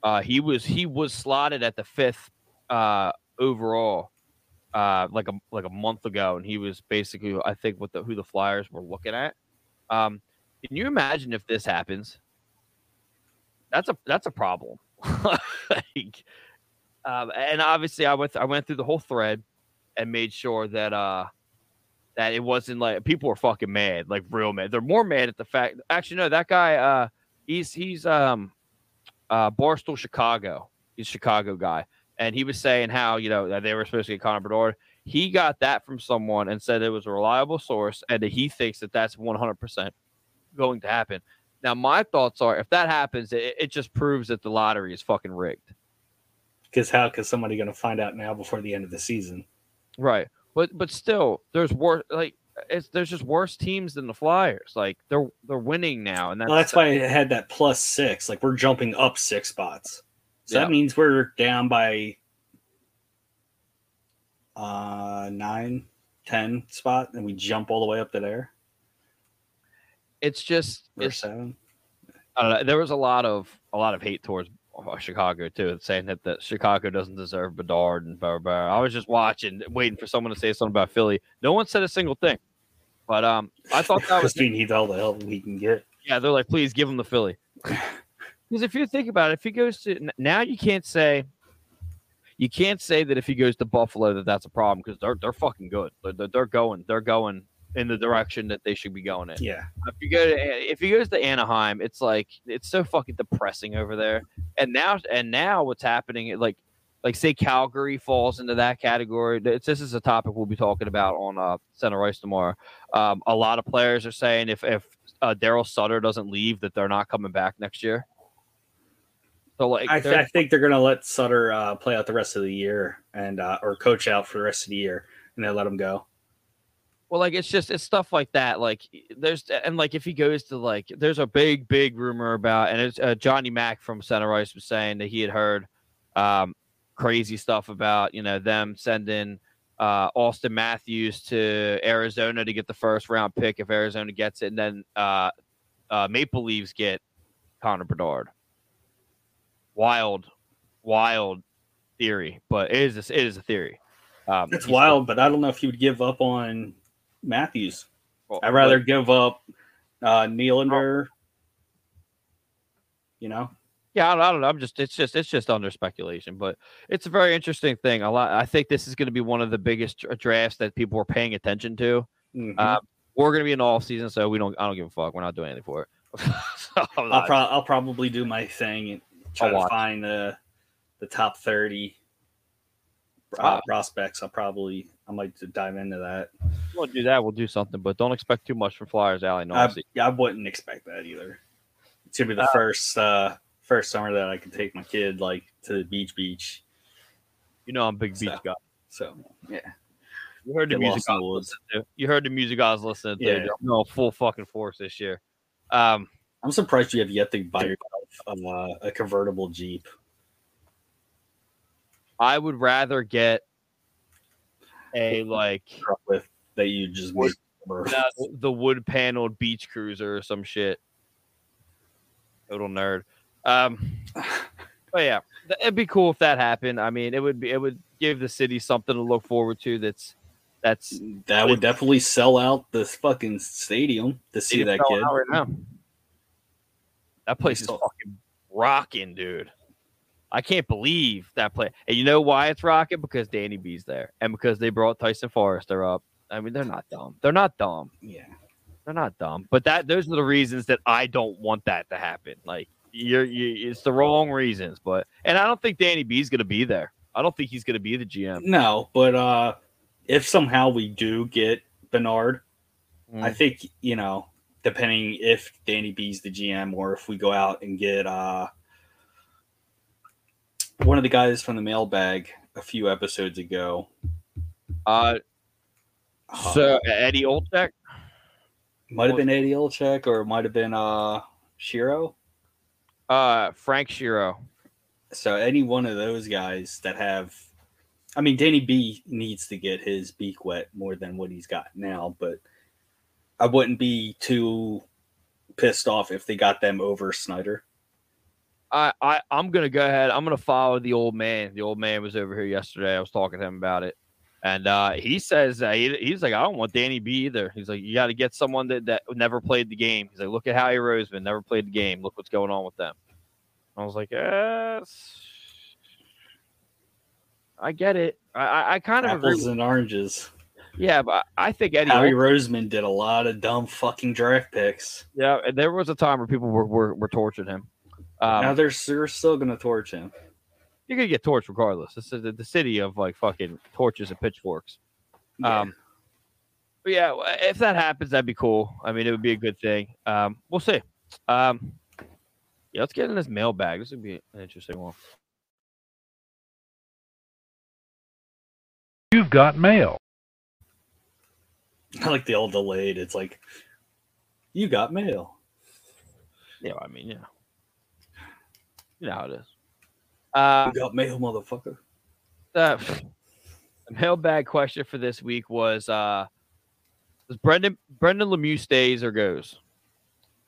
Uh he was he was slotted at the fifth uh overall uh like a like a month ago and he was basically I think what the who the Flyers were looking at. Um can you imagine if this happens? That's a that's a problem. *laughs* like, um, and obviously I went I went through the whole thread and made sure that uh that it wasn't like people were fucking mad, like real mad. They're more mad at the fact. Actually, no, that guy, uh, he's he's um, uh, Barstool Chicago. He's a Chicago guy, and he was saying how you know that they were supposed to get Connor Bedard. He got that from someone and said it was a reliable source, and that he thinks that that's one hundred percent going to happen. Now, my thoughts are, if that happens, it, it just proves that the lottery is fucking rigged. Because how? is somebody going to find out now before the end of the season? Right. but but still, there's worse. Like it's there's just worse teams than the Flyers. Like they're they're winning now, and that's Well, that's why I had that plus six. Like we're jumping up six spots. So Yeah. that means we're down by uh nine, ten spot, and we jump all the way up to there. it's just Or it's, seven. I don't know. There was a lot of a lot of hate towards Chicago too, saying that, that Chicago doesn't deserve Bedard and blah, blah, blah. I was just watching, waiting for someone to say something about Philly. No one said a single thing, but um, I thought that was we need all the help we can get. yeah. They're like, please give him the Philly, *laughs* because if you think about it, if he goes to now, you can't say. You can't say that if he goes to Buffalo that that's a problem because they're they're fucking good. They're, they're, they're going they're going in the direction that they should be going in. Yeah. If you go to if he goes to Anaheim, it's like it's so fucking depressing over there. And now and now what's happening like like say Calgary falls into that category. It's, this is a topic we'll be talking about on uh, Center Ice tomorrow. Um, a lot of players are saying if if uh, Daryl Sutter doesn't leave, that they're not coming back next year. So like, I, th- I think they're gonna let Sutter uh, play out the rest of the year and uh, or coach out for the rest of the year, and then let him go. Well, like it's just it's stuff like that. Like there's and like if he goes to like there's a big big rumor about and it's uh, Johnny Mack from Center Ice was saying that he had heard um, crazy stuff about you know them sending uh, Auston Matthews to Arizona to get the first round pick if Arizona gets it, and then uh, uh, Maple Leaves get Connor Bedard. Wild, wild theory, but it is a, it is a theory. Um, It's wild, but I don't know if you would give up on Matthews. well, I'd rather give up uh, Nylander. You know, Yeah, I don't, I don't know. I'm just it's just it's just under speculation, but it's a very interesting thing. A lot. I think this is going to be one of the biggest drafts that people are paying attention to. Mhm. Uh, we're going to be in the off season, so we don't. I don't give a fuck. We're not doing anything for it. *laughs* So I'll, pro- I'll probably do my thing and try I'll to watch. find the the top thirty Uh, prospects. I'll probably I might dive into that. we'll do that. We'll do something, but don't expect too much from Flyers Alley. No, I, yeah, I wouldn't expect that either. It's gonna be the Uh, first uh first summer that I can take my kid like to the beach beach. you know I'm a big beach So- guy. So yeah, You heard the get music. I the was woods. listening to. You heard the music I was listening to. Yeah. I'm full fucking force this year. Um, I'm surprised you have yet to buy yourself uh, a convertible Jeep. I would rather get a like with that you just Wood- the- wood paneled beach cruiser or some shit. Total nerd. Um, *sighs* but yeah, it'd be cool if that happened. I mean, it would be it would give the city something to look forward to. That's that's That would definitely sell out this fucking stadium to see that kid. right now. That place is fucking rocking, dude. I can't believe that play. And you know why it's rocking? Because Danny B's there, and because they brought Tyson Foerster up. I mean, they're not dumb. They're not dumb. Yeah, They're not dumb, but that those are the reasons that I don't want that to happen. Like you're, you, it's the wrong reasons. But and I don't think Danny B's gonna be there. I don't think he's gonna be the GM. no, but uh, if somehow we do get Bernard, I Mm. think you know, depending if Danny B's the GM or if we go out and get uh one of the guys from the mailbag a few episodes ago. Uh, uh, so Eddie Olczyk. might have been Eddie Olczyk or it might have been uh Shiro. Uh, Frank Shiro. So any one of those guys that have, I mean, Danny B needs to get his beak wet more than what he's got now, but I wouldn't be too pissed off if they got them over Snyder. I, I I'm gonna go ahead. I'm gonna follow the old man. The old man was over here yesterday. I was talking to him about it, and uh, he says uh, he, he's like, I don't want Danny B either. He's like, you got to get someone that, that never played the game. He's like, look at Howie Roseman, never played the game. Look what's going on with them. I was like, yes, I get it. I I, kind of agree. Apples and oranges. Yeah, but I think Eddie. Howie Roseman did a lot of dumb fucking draft picks. yeah, and there was a time where people were were, were torturing him. Um, now they're, they're still going to torch him. you're gonna get torched regardless. This is the, the city of like fucking torches and pitchforks. Yeah. Um, but yeah, if that happens, that'd be cool. I mean, it would be a good thing. Um, we'll see. Um, yeah, let's get in this mailbag. This would be an interesting one. You've got mail. I *laughs* like the old delayed. It's like, you got mail. Yeah, I mean, yeah, you know how it is. Uh, You got mail, motherfucker. the, the mailbag question for this week was: uh, Does Brendan Brendan Lemieux stays or goes?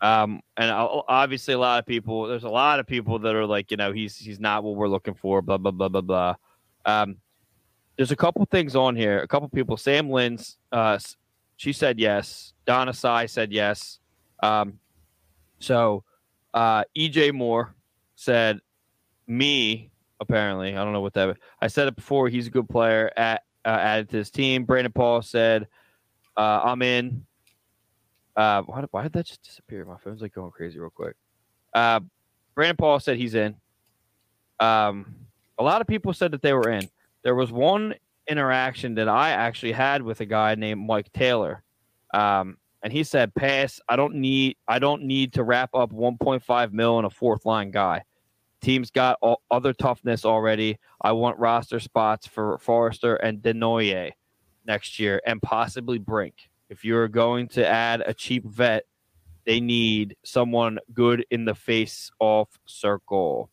Um, and obviously, a lot of people. There's a lot of people that are like, you know, he's he's not what we're looking for. Blah blah blah blah blah. Um, there's a couple things on here. A couple people. Sam Lynn's, uh, she said yes. Donna Sai said yes. Um, so uh, EJ Moore said me. Apparently, I don't know what that. I said it before. He's a good player. At uh, added to his team. Brandon Paul said, uh, "I'm in." Uh, why, did- why did that just disappear? My phone's like going crazy real quick. Uh, Brandon Paul said he's in. Um, a lot of people said that they were in. There was one interaction that I actually had with a guy named Mike Taylor, um, and he said, "Pass. I don't need. I don't need to wrap up 1.5 mil in a fourth line guy. Team's got all, other toughness already. I want roster spots for Foerster and Desnoyers next year, and possibly Brink. If you're going to add a cheap vet, they need someone good in the face-off circle.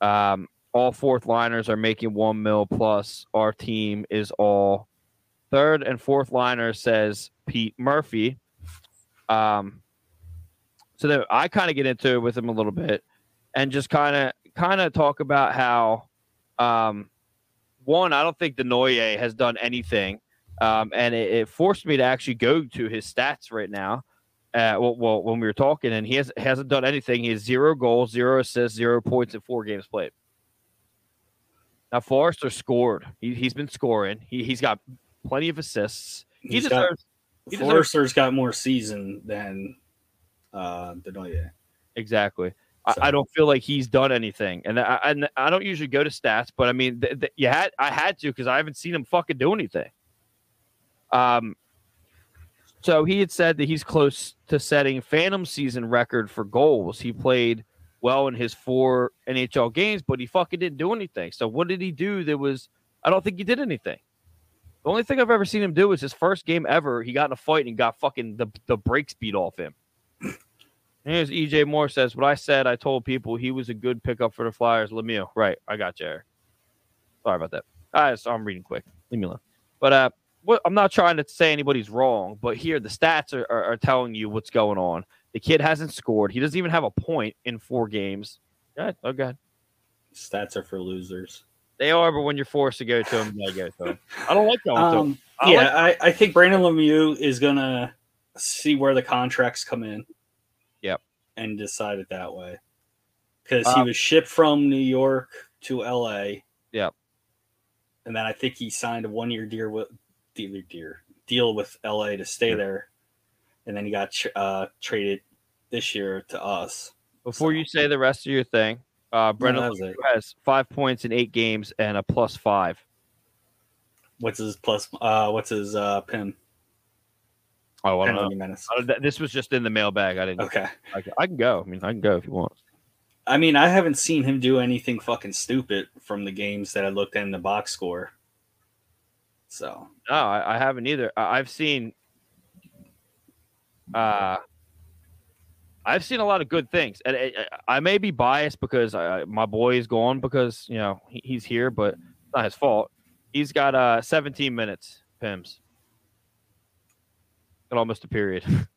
Um, all fourth liners are making one mil plus. Our team is all third and fourth liner says Pete Murphy. Um, so then I kind of get into it with him a little bit and just kind of kind of talk about how um, one, I don't think Desnoyers has done anything, um, and it, it forced me to actually go to his stats right now. Uh, well, well, when we were talking, and he has, hasn't done anything. He has zero goals, zero assists, zero points in four games played. Now Foerster scored. He, he's been scoring. He, he's got plenty of assists. He He's got- deserves he deserves- Foerster's got more season than uh Desnoyers. exactly. I, So- I don't feel like he's done anything, and I and I don't usually go to stats, but I mean, th- th- you had I had to because I haven't seen him fucking do anything. Um, so he had said that he's close to setting Phantom season record for goals. He played well in his four NHL games, but he fucking didn't do anything. So what did he do? That was I don't think he did anything. The only thing I've ever seen him do is his first game ever. He got in a fight and got fucking the the brakes beat off him. Here's EJ Moore says, What I said, I told people he was a good pickup for the Flyers. Lemieux. Right. I got you, Eric. Sorry about that. Right, so I'm reading quick. Leave me alone. But uh what I'm not trying to say anybody's wrong, but here the stats are, are, are telling you what's going on. The kid hasn't scored. He doesn't even have a point in four games. Good. Oh, God. Stats are for losers. They are, but when you're forced to go to them, you go to them. I don't like going to them. Um, I yeah, I, I think Brandon Lemieux is gonna see where the contracts come in. And decide it that way. Because he Um, was shipped from New York to LA. Yeah, And then I think he signed a one year deal with deal, deal, deal with LA to stay there. And then he got uh, traded this year to us. Before you say the rest of your thing, uh, Brendan that was it. Lemieux has five points in eight games and a plus five. What's his plus? Uh, what's his uh, pin? Oh, I don't know. Uh, This was just in the mailbag. I didn't. Okay. I, can, I can go. I mean, I can go if you want. I mean, I haven't seen him do anything fucking stupid from the games that I looked in the box score. So No, I, I haven't either. I, I've seen. Uh, I've seen a lot of good things, and I, I I may be biased because I, my boy is gone because you know he, he's here, but it's not his fault. He's got uh 17 minutes, Pims. Got almost a period. *laughs*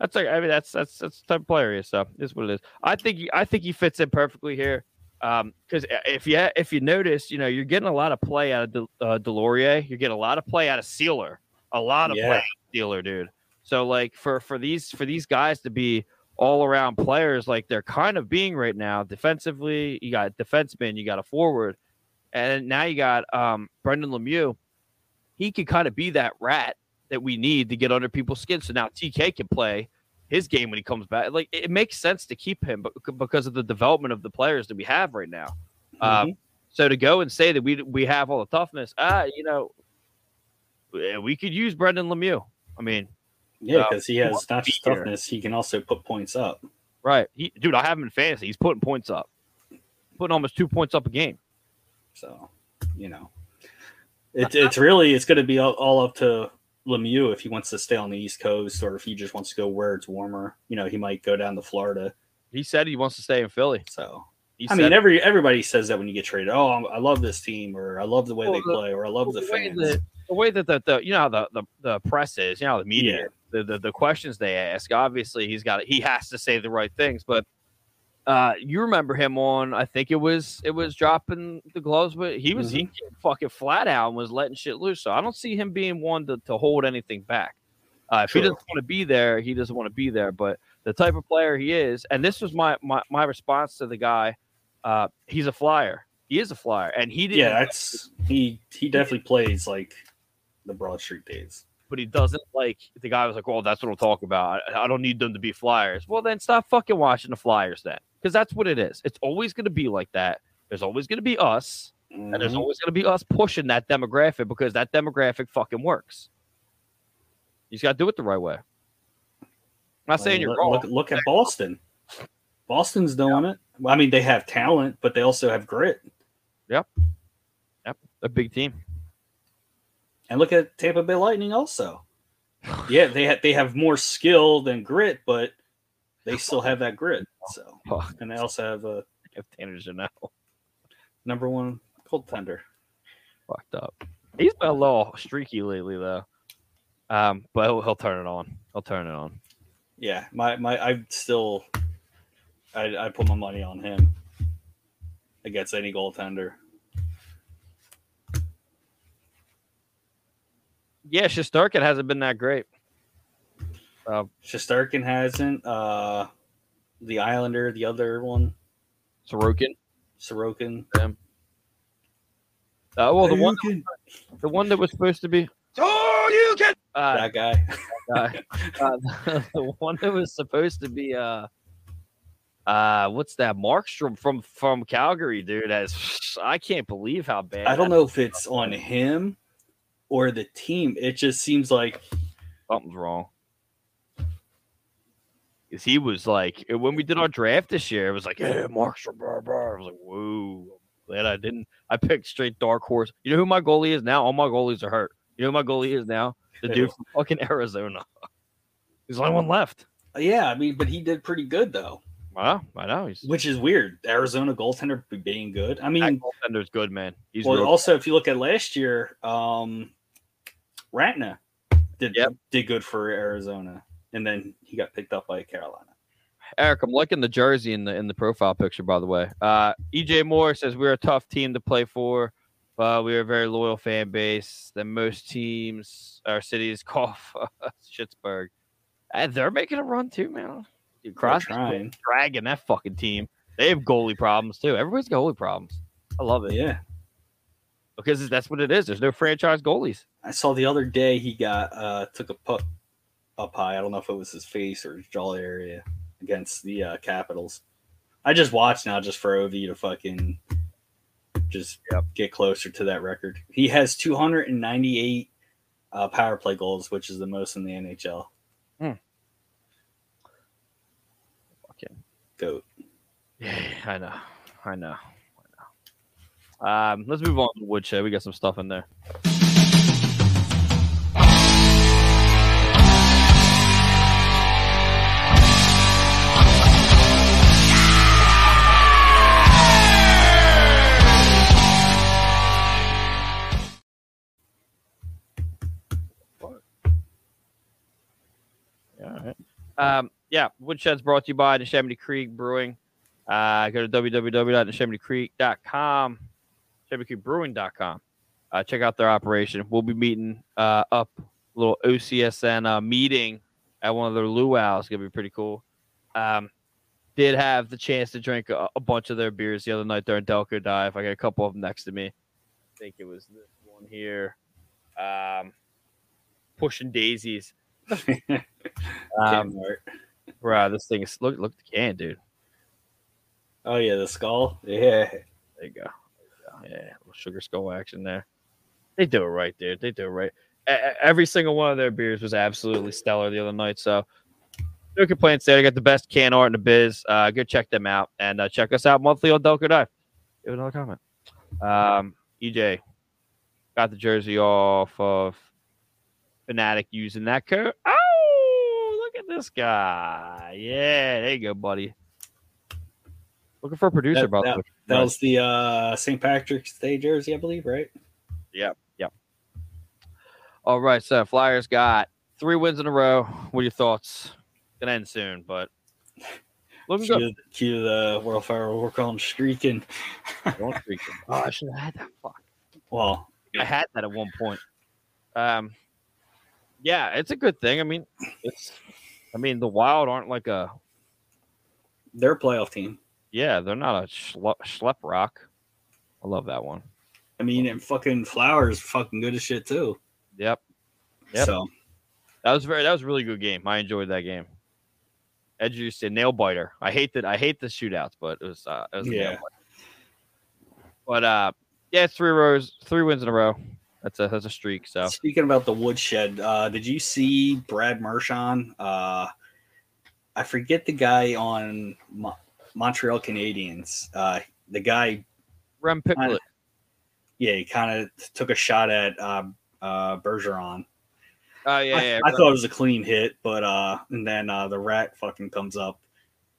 That's like I mean that's that's that's the type of player he is. So is what it is. I think he, I think he fits in perfectly here. Um, because if you if you notice, you know you're getting a lot of play out of De, uh, Deslauriers. You're getting a lot of play out of Seeler. A lot of Yeah. play Seeler, dude. So like for for these for these guys to be all around players like they're kind of being right now defensively. You got defenseman, you got a forward, and now you got um Brendan Lemieux. He could kind of be that rat that we need to get under people's skin. So now TK can play his game when he comes back. Like it makes sense to keep him bec- because of the development of the players that we have right now. Um, so to go and say that we we have all the toughness, ah, you know, we could use Brendan Lemieux. I mean, yeah, uh, because he has not just toughness, he can also put points up. right, he, dude, I have him in fantasy. He's putting points up, putting almost two points up a game. So, you know, it's it's really it's going to be all, all up to Lemieux if he wants to stay on the East Coast or if he just wants to go where it's warmer. You know, he might go down to Florida. He said he wants to stay in Philly. So He I said mean, every everybody says that when you get traded. Oh, I'm- I love this team, or I love the way Well, they the- play, or I love the, way fans. that the way that the, the you know how the, the the press is, you know the media, Yeah. the, the the questions they ask. Obviously, he's got he has to say the right things, but. Uh, you remember him on? I think it was it was dropping the gloves, but he was he fucking flat out and was letting shit loose. So I don't see him being one to, to hold anything back. Uh, if he doesn't want to be there, he doesn't want to be there. But the type of player he is, and this was my my, my response to the guy. Uh, he's a flyer. He is a flyer, and he didn't. yeah, that's he. He definitely plays like the Broad Street days. But he doesn't like the guy was like, "Well, that's what I'm talking about. I, I don't need them to be flyers." Well, then stop fucking watching the flyers then, because that's what it is. It's always going to be like that. There's always going to be us, and there's Mhm. always going to be us pushing that demographic because that demographic fucking works. You just got to do it the right way. I'm not saying you're look, wrong. Look, look at Boston. Boston's doing it. Well, I mean, they have talent, but they also have grit. Yep. Yep. A big team. And look at Tampa Bay Lightning also. Yeah, they have they have more skill than grit, but they still have that grit. So, and they also have a If Tanner Janelle number one cold goaltender. fucked up. He's been a little streaky lately though. Um, but he'll, he'll turn it on. He'll turn it on. Yeah, my my I still I I put my money on him against any goaltender. Yeah, Shesterkin hasn't been that great. Shesterkin hasn't. Uh, the Islander, the other one, Sorokin. Sorokin. Uh, well, the one, the one that was supposed to be. Oh, you can. Uh, that guy. *laughs* uh, uh, *laughs* the one that was supposed to be. Uh, uh, what's that? Markstrom from from Calgary, dude. That's I can't believe how bad. I don't know if it's on him or the team. It just seems like something's wrong. Because he was like, when we did our draft this year, it was like, yeah, Markstrom, blah, blah. I was like, whoa. Glad I didn't. I picked straight dark horse. You know who my goalie is now? All my goalies are hurt. You know who my goalie is now? The dude from fucking Arizona. *laughs* He's the only one left. yeah, I mean, but he did pretty good though, Wow, I know. He's which is weird. Arizona goaltender being good. I that mean, goaltender's good, man. He's well, also if you look at last year, um, Raanta did Yep. did good for Arizona, and then he got picked up by Carolina. Eric, I'm liking the jersey in the in the profile picture, by the way. Uh, EJ Moore says we're a tough team to play for, but we are a very loyal fan base. Than most teams, our cities *laughs* call Schittsburg, and they're making a run too, man. Dude, Crosby's dragging that fucking team. They have goalie problems too. Everybody's got goalie problems. I love it Yeah, because that's what it is. There's no franchise goalies. I saw the other day he got uh took a puck up high. I don't know if it was his face or his jaw area against the uh, Capitals. I just watched now just for Ov to fucking just Yep. get closer to that record. He has 298 uh, power play goals, which is the most in the NHL. Mm. Fucking Goat. Yeah, *sighs* I know. I know. Um, let's move on to Woodshed. We got some stuff in there. Um, yeah, Woodshed's brought to you by Neshaminy Creek Brewing. Uh, go to www.neshaminycreek.com, neshaminycreekbrewing.com. Uh, check out their operation. We'll be meeting uh, up a little OCSN uh, meeting at one of their luau's. Gonna be pretty cool. Um, did have the chance to drink a, a bunch of their beers the other night during Delco Dive. I got a couple of them next to me. I think it was this one here. Um, pushing daisies. *laughs* Um, bro, this thing is look look at the can, dude. oh yeah, the skull. Yeah. There you go. Yeah, little sugar skull action there. They do it right, dude. They do it right. E- Every single one of their beers was absolutely stellar the other night. So no complaints there. They got the best can art in the biz. Uh, go check them out and uh, check us out monthly on Delco Dive. Give another comment. Um, EJ got the jersey off of Fanatic using that code. Oh, look at this guy. Yeah, there you go, buddy. Looking for a producer, That- by the way. That was the uh, St. Patrick's Day jersey, I believe, right? Yeah, yeah. All right, so Flyers got three wins in a row. What are your thoughts? Gonna end soon, but *laughs* looking good. Cue, cue the World Fire. We're calling streaking. Don't freak him. Oh, I should have had that. Fuck. Well, I had that at one point. Um, yeah, it's a good thing. I mean, it's. I mean, the Wild aren't like a. they're a playoff team. Yeah, they're not a schlep, schlep rock. I love that one. I mean, and fucking Flowers fucking good as shit too. Yep, Yep. So that was very. That was a really good game. I enjoyed that game. Edge used to nail biter. I hate that. I hate the shootouts, but it was. Uh, it was a Yeah. But uh, yeah, three rows, three wins in a row. That's a that's a streak. So speaking about the woodshed, uh, did you see Brad Marchand? Uh, I forget the guy on Montreal Canadiens. Uh, the guy, Rem Pitlick. yeah, he kind of took a shot at uh, uh, Bergeron. Oh yeah, I, yeah. I thought it was a clean hit, but uh, and then uh, the rat fucking comes up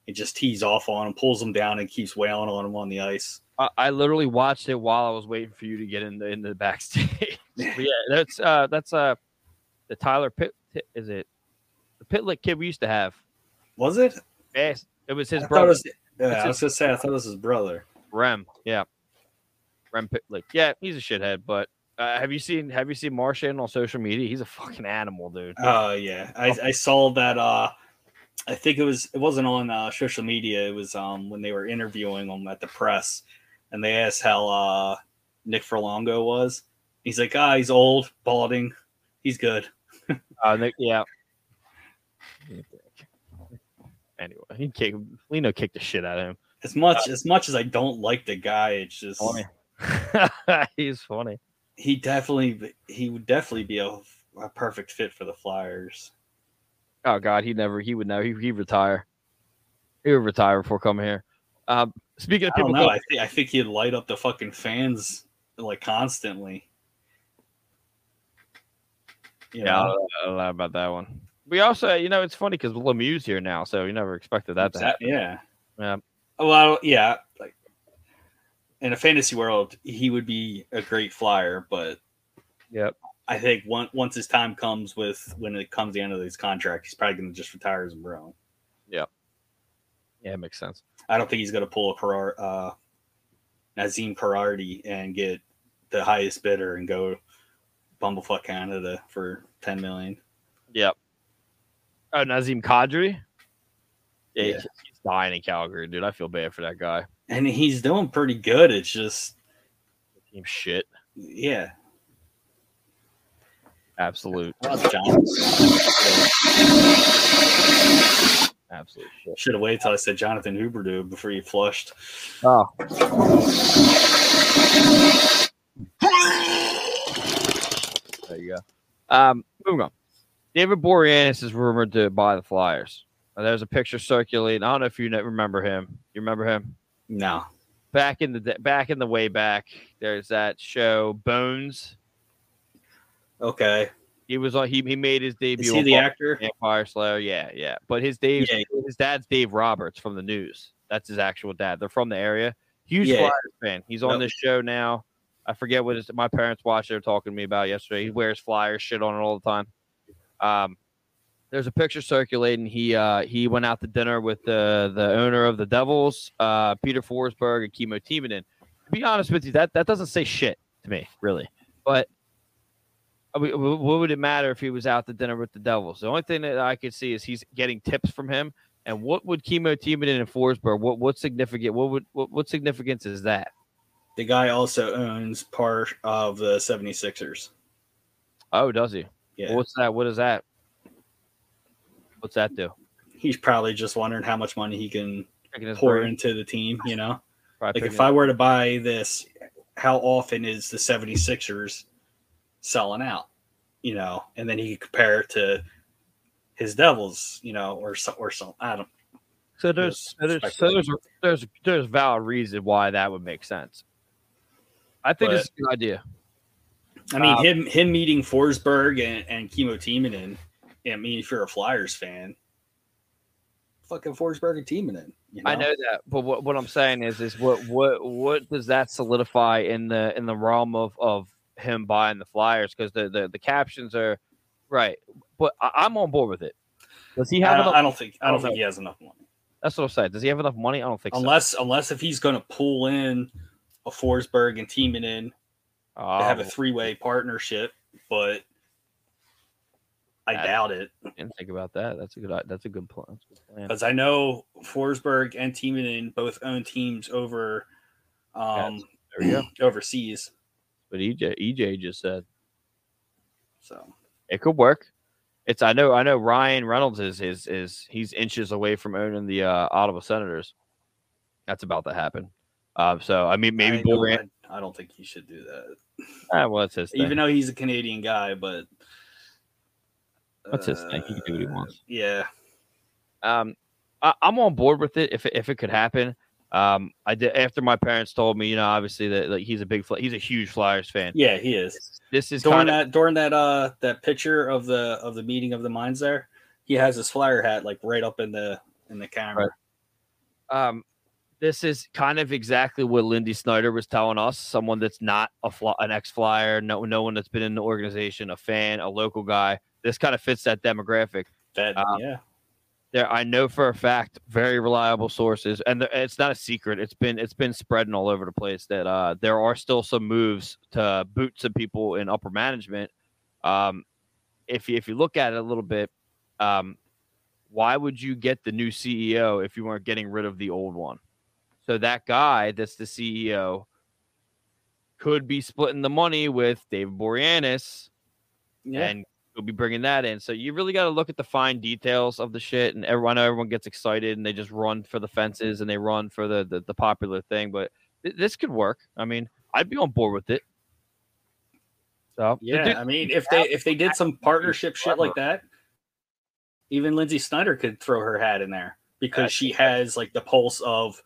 and just tees off on him, pulls him down, and keeps wailing on him on the ice. I, I literally watched it while I was waiting for you to get in the in the backstage. *laughs* Yeah, that's uh that's uh the Tyler Pit is it the Pitlick kid we used to have. Was it? Yes, it was his I thought it brother was, yeah, I was gonna say I thought it was his brother. Rem. Yeah, Rem Pitlick. Yeah, he's a shithead. But uh, have you seen have you seen Marchand on social media? He's a fucking animal, dude. Oh yeah, I, I saw that. Uh, I think it was it wasn't on uh, social media. It was um when they were interviewing him at the press, and they asked how uh, Nick Foligno was. He's like, ah, he's old, balding, he's good. *laughs* Uh, Nick, yeah. Anyway, he kicked Lino kicked the shit out of him. As much as much as I don't like the guy, it's just Funny. *laughs* he's funny. he definitely he would definitely be a, a perfect fit for the Flyers. Oh God, he never. He would never. He he'd retire. He would retire before coming here. Um, speaking of I don't people, know. go- I think I think he'd light up the fucking fans like constantly. You yeah, I know? don't, I don't know about that one. We also, you know, it's funny because Lemieux's here now, so you never expected that to happen. yeah. Yeah. Well, yeah. Like in a fantasy world, he would be a great flyer, but Yep. I think once once his time comes with when it comes the end of his contract, he's probably going to just retire as a Bruin. Yeah, Yeah, it makes sense. I don't think he's going to pull a Karar, uh, Nazem Karardi and get the highest bidder and go bumblefuck Canada for ten million. Yep. Oh, Nazem Kadri. Yeah, Yeah. He's, he's dying in Calgary, dude. I feel bad for that guy. And he's doing pretty good. It's just, Team shit. yeah. Absolute, absolute shit. should have waited till I said Jonathan Huberdeau before you flushed. Oh. *laughs* There you go. Um, moving on. David Boreanaz is rumored to buy the Flyers. Uh, There's a picture circulating. I don't know if you remember him. You remember him? No. Back in the back in the way back, there's that show Bones. Okay. He was on. He, he made his debut. Is he the actor? Vampire Slayer. Yeah, yeah. But his Dave, Yeah. his dad's Dave Roberts from the news. That's his actual dad. They're from the area. Huge Yeah. Flyers fan. He's on Yep. this show now. I forget what his, my parents watched. They were talking to me about yesterday. He wears Flyers shit on it all the time. Um, there's a picture circulating. He uh he went out to dinner with the the owner of the Devils, uh Peter Forsberg and Kimmo Timonen. To be honest with you, that that doesn't say shit to me, really. But I mean, what would it matter if he was out to dinner with the Devils? The only thing that I could see is he's getting tips from him. And what would Kimmo Timonen and Forsberg? What what significant? What would what, what significance is that? The guy also owns part of the 76ers. Oh, does he? Yeah. What's that? What is that? What's that do? He's probably just wondering how much money he can pour brain? into the team, you know? Probably Like if I were to buy this, how often is the 76ers selling out? You know, and then he could compare it to his Devils, you know, or some or some I don't So there's so there's so there's there's there's valid reason why that would make sense. I think it's a good idea. I mean, Um, him him meeting Forsberg and, and Kimmo Timonen. I mean, if you're a Flyers fan, fucking Forsberg and Timonen. You know? I know that, but what, what I'm saying is, is what what what does that solidify in the in the realm of of him buying the Flyers? Because the, the the captions are right, but I, I'm on board with it. Does he I have don't, enough? I don't think I don't don't think know. he has enough money. That's what I'm saying. Does he have enough money? I don't think so. Unless unless if he's going to pull in a Forsberg and Timonen to have a three way partnership, but I That- doubt it I didn't think about that. That's a good. That's a good plan. That's a good plan. because I know Forsberg and Timonen both own teams over um There we go. *clears throat* overseas. But EJ EJ just said So it could work. It's I know I know Ryan Reynolds is is is he's inches away from owning the uh, Ottawa Senators. That's about to happen. Um, so I mean maybe I, Boran. I, I don't think he should do that. Ah, well, that's his thing. Even though he's a Canadian guy, but That's his thing. He can do what he uh, wants. Yeah, um, I, I'm on board with it if it, if it could happen. Um, I did after my parents told me, you know, obviously that like he's a big, he's a huge Flyers fan. yeah, he is. This is during kind of that during that uh that picture of the of the meeting of the minds there, he has his flyer hat like right up in the in the camera. um, this is kind of exactly what Lindy Snider was telling us. Someone that's not a fly, an ex Flyer, no no one that's been in the organization, a fan, a local guy. This kind of fits that demographic. That Um, yeah, there i know for a fact very reliable sources and the, it's not a secret it's been it's been spreading all over the place that uh there are still some moves to boot some people in upper management um if you if you look at it a little bit um why would you get the new ceo if you weren't getting rid of the old one so that guy that's the ceo could be splitting the money with david boreanaz yeah. and we'll be bringing that in. So you really got to look at the fine details of the shit. And everyone, I know everyone gets excited and they just run for the fences and they run for the the, the popular thing. But th- this could work. I mean, I'd be on board with it. So yeah. dude- I mean, if they if they did some *laughs* partnership shit like that, even Lindsay Snider could throw her hat in there because she has like the pulse of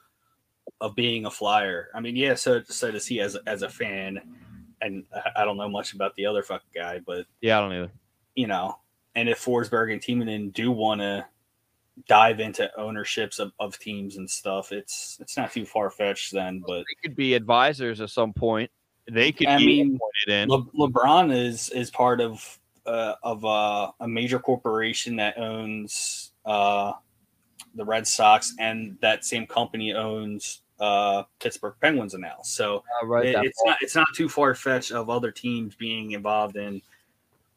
of being a flyer. I mean, yeah. So so does he as a, as a fan, and I- don't know much about the other fucking guy, but yeah, I don't either. you know, and if Forsberg and Timonen do want to dive into ownerships of, of teams and stuff, it's it's not too far fetched then. But They could be advisors at some point. They could I be mean, appointed in. Le- LeBron is is part of uh, of uh, a major corporation that owns uh, the Red Sox, and that same company owns uh, Pittsburgh Penguins now. So right, it- it's not it's not too far fetched of other teams being involved in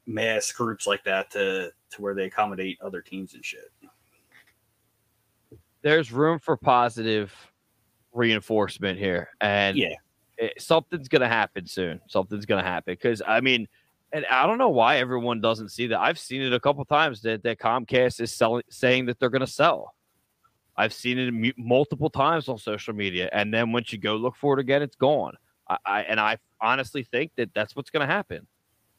mass groups like that to to where they accommodate other teams and shit. there's room for positive reinforcement here, and Yeah. it- something's gonna happen soon. Something's gonna happen because I mean, and I don't know why everyone doesn't see that. I've seen it a couple times that that Comcast is selling, saying that they're gonna sell. I've seen it multiple times on social media, and then once you go look for it again, it's gone. I, I and I honestly think that that's what's gonna happen.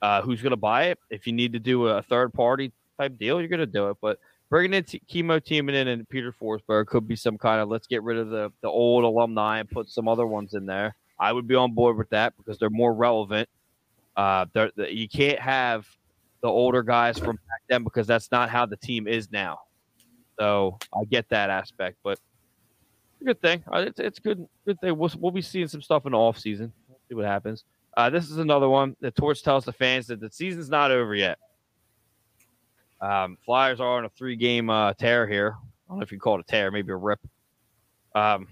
Uh, who's gonna buy it? If you need to do a third party type deal, you're gonna do it, but bringing in t- Kimmo Timonen in and Peter Forsberg could be some kind of let's get rid of the the old alumni and put some other ones in there. I would be on board with that because they're more relevant. Uh, they're, they- you can't have the older guys from back then because that's not how the team is now. So I get that aspect, but good thing. Uh, It's it's good good thing. We'll, we'll be seeing some stuff in the off season. See what happens. Uh, this is another one. The Torts tells the fans that the season's not over yet. Um, Flyers are on a three game uh, tear here. I don't know if you call it a tear, maybe a rip. Um,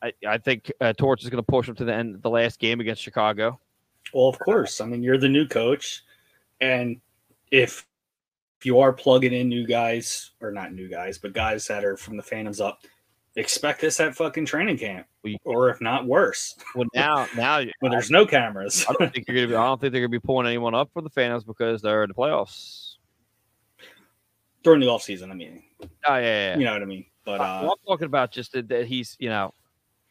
I, I think uh, Torts is going to push them to the end, the last game against Chicago. Well, of course. I mean, you're the new coach, and if if you are plugging in new guys, or not new guys, but guys that are from the Phantoms up, expect this at fucking training camp, We- or if not worse, Well, now, now *laughs* when there's no cameras. I don't think you're to be. I don't think they're going to be pulling anyone up for the Phantoms because they're in the playoffs. During the off season, I mean, Oh yeah, yeah. yeah. you know what I mean. But Uh, uh, well, I'm talking about just that, that he's, you know,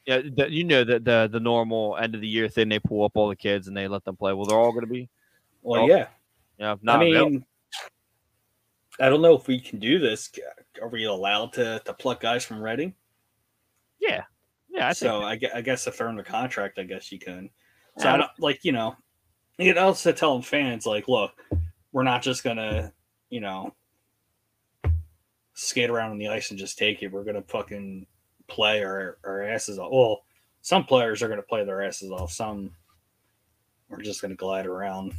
yeah, the, you know the, the the normal end of the year thing. They pull up all the kids and they let them play. Well, they're all going to be, well, yeah. you know, not I mean, I don't know if we can do this. Are we allowed to to pluck guys from Reading? yeah, yeah. I think so I, I guess if they're in the contract, I guess you can. So I don't, like you know, it also tell fans like, look, we're not just gonna you know skate around on the ice and just take it. We're gonna fucking play our, our asses off. Well, some players are gonna play their asses off. Some are just gonna glide around.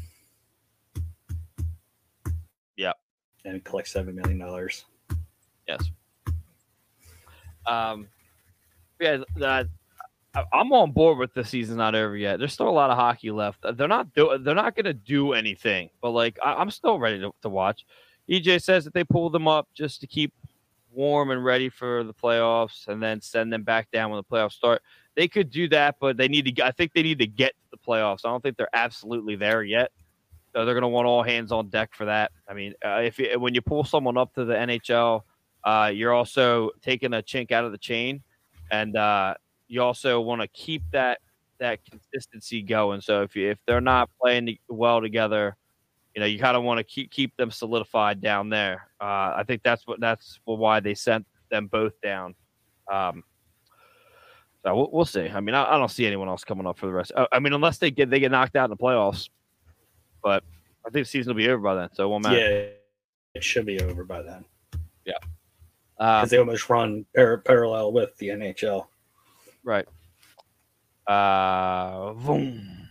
And collect seven million dollars. Yes. Um. Yeah, that I'm on board with the season's not over yet. There's still a lot of hockey left. They're not do, they're not going to do anything, but like I, I'm still ready to, to watch. EJ says that they pull them up just to keep warm and ready for the playoffs, and then send them back down when the playoffs start. They could do that, but they need to. I think they need to get to the playoffs. I don't think they're absolutely there yet. They're going to want all hands on deck for that. I mean, uh, if you, when you pull someone up to the NHL, uh, you're also taking a chink out of the chain, and uh, you also want to keep that that consistency going. So if you, if they're not playing well together, you know you kind of want to keep keep them solidified down there. Uh, I think that's what that's why they sent them both down. Um, so we'll, we'll see. I mean, I, I don't see anyone else coming up for the rest. I, I mean, unless they get they get knocked out in the playoffs, but I think the season will be over by then, so it won't matter. Yeah, it should be over by then Yeah. Uh, because they almost run par- parallel with the NHL. Right. Uh, boom.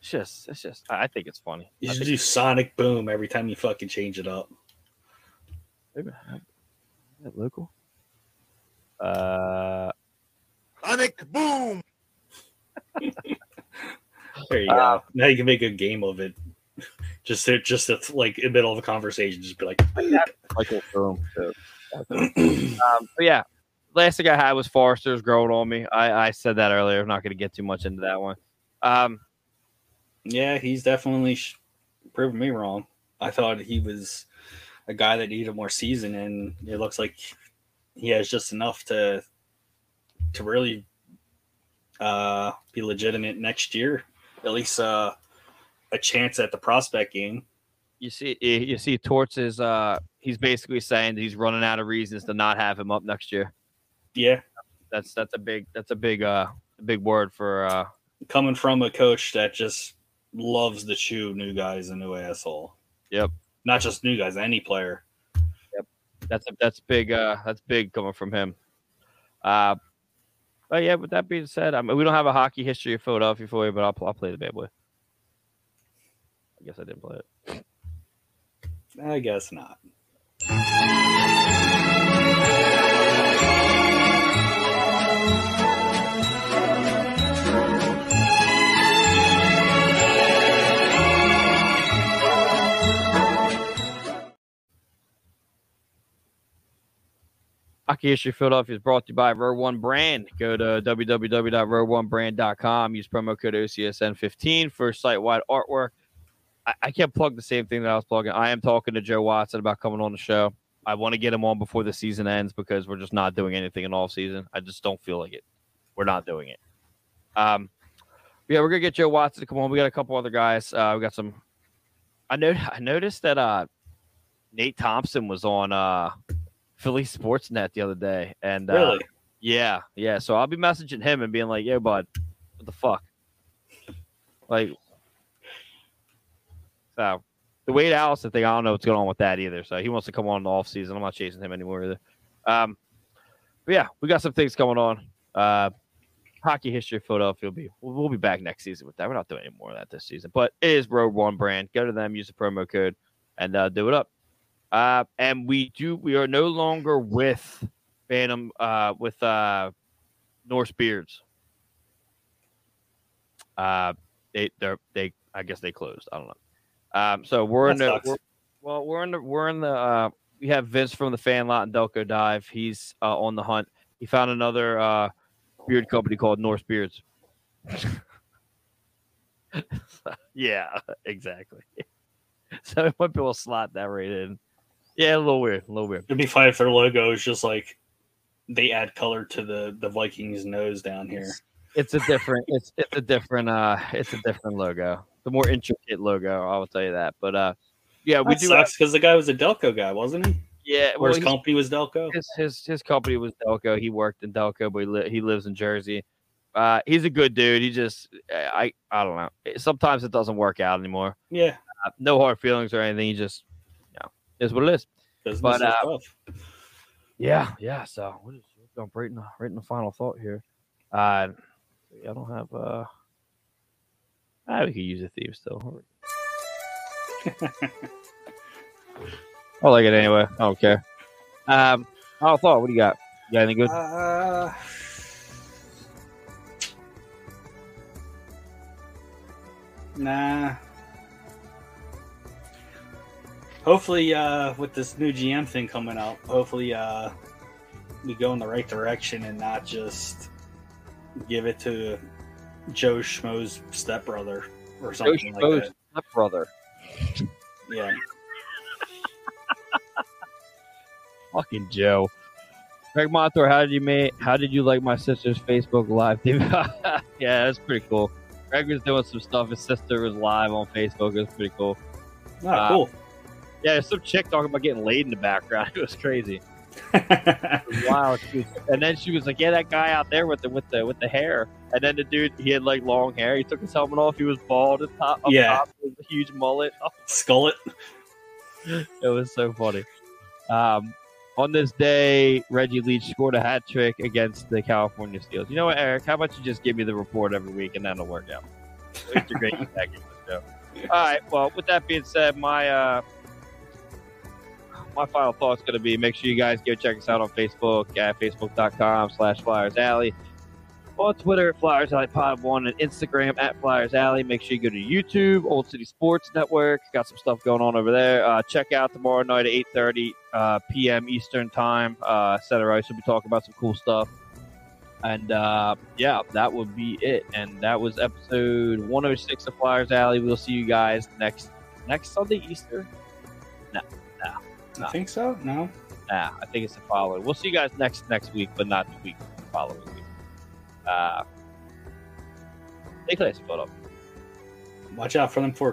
It's just, it's just. I I think it's funny. You should do Sonic Boom every time you fucking change it up. maybe, is that local. Uh, Sonic boom. *laughs* There you go. Now you can make a game of it. Just to, just to, like in the middle of a conversation, just be like, Michael Boom. So. Um, but yeah, last thing I had was Foerster's growing on me. I, I said that earlier. I'm not going to get too much into that one. Um, yeah, he's definitely sh- proven me wrong. I thought he was a guy that needed more season, and it looks like he has just enough to to really uh, be legitimate next year. At least uh, a chance at the prospect game. you see, you see, Torts is uh, he's basically saying that he's running out of reasons to not have him up next year. Yeah, That's that's a big that's a big uh big word for uh coming from a coach that just loves to chew new guys a new asshole. Yep. Not just new guys, any player. Yep, that's that's big uh that's big coming from him. Uh but yeah, with that being said, I mean we don't have a hockey history of Philadelphia for you, but I'll, I'll play the bad boy. I guess I didn't play it. I guess not. History Philadelphia is brought to you by Row One Brand. Go to www.rowonebrand.com. Use promo code OCSN15 for site wide artwork. I, I can't plug the same thing that I was plugging. I am talking to Joe Watson about coming on the show. I want to get him on before the season ends because we're just not doing anything in all season. I just don't feel like it. We're not doing it. Um, yeah, we're gonna get Joe Watson to come on. We got a couple other guys. Uh, we got some. I know. I noticed that uh, Nate Thompson was on uh, Philly Sportsnet the other day, and uh, Really? yeah, yeah. So I'll be messaging him and being like, "Yo, bud, what the fuck?" Like, so the Wade Allison thing, I don't know what's going on with that either. So he wants to come on in the off season. I'm not chasing him anymore either. Um, but yeah, we got some things coming on. Uh, hockey history of Philadelphia will be we'll, we'll be back next season with that. We're not doing any more of that this season, but it is Row One brand. Go to them, use the promo code, and uh, do it up. Uh, and we do we are no longer with Phantom uh, with uh, Norse Beards. Uh, they they they I guess they closed. I don't know. Um, so we're in That the we're, well we're in the we're in the uh, we have Vince from the Fan Lot and Delco Dive. He's uh, on the hunt. He found another uh, beard company called Norse Beards. *laughs* *laughs* yeah, *laughs* exactly. so we might be able to slot that right in. Yeah, a little weird, a little weird. It'd be fine if their logo is just like they add color to the the Vikings nose down here. It's a different. It's it's a different. Uh, it's a different logo. The more intricate logo, I will tell you that. But uh, yeah, we That do. Sucks because the guy was a Delco guy, wasn't he? yeah, Or well, his company was Delco. his his his company was Delco. He worked in Delco, but he, li- he lives in Jersey. Uh, he's a good dude. He just, I, I don't know. Sometimes it doesn't work out anymore. Yeah, Uh, no hard feelings or anything. He just, you know, is what it is. business But, uh. Yeah, yeah. So we're jump right in the right in the final thought here. Uh, I don't have. uh ah, we could use a theme still. *laughs* I like it anyway. I don't care. Um, final thought. What do you got? You got anything good? Uh, nah. Hopefully, uh, with this new GM thing coming out, hopefully, uh, we go in the right direction and not just give it to Joe Schmo's stepbrother or something like Schmo's that. brother. Yeah. *laughs* Fucking Joe. Greg Montour, how did you make? How did you like my sister's Facebook live? *laughs* yeah, that's pretty cool. Greg was doing some stuff. His sister was live on Facebook. It was pretty cool. Oh, Uh, cool. Yeah, there's some chick talking about getting laid in the background. *laughs* It was crazy. *laughs* It was wild. Was- and then she was like, "Yeah, that guy out there with the with the with the hair." And then the dude, he had like long hair. He took his helmet off. He was bald at top. Up Yeah. top, with a huge mullet. Oh, *laughs* Skull it. was so funny. Um, on this day, Reggie Leach scored a hat trick against the California Steelers. You know what, Eric? How about you just give me the report every week and that'll work out? It's a great package the show. All right. Well, with that being said, my uh, my final thought is going to be: make sure you guys go check us out on Facebook at facebook.com/slash Flyers Alley. On Twitter Flyers Alley Pod One and Instagram at Flyers Alley. Make sure you go to YouTube, Olde City Sports Network. Got some stuff going on over there. Uh, check out tomorrow night at eight thirty uh, p.m. Eastern Time. Uh, etc. So we'll be talking about some cool stuff. And uh, yeah, that would be it. And that was episode 106 of Flyers Alley. We'll see you guys next next Sunday Easter. I think so. No. Nah, I think it's the following. We'll see you guys next next week, but not the week following week. Uh, stay classy, photo. Watch out for them four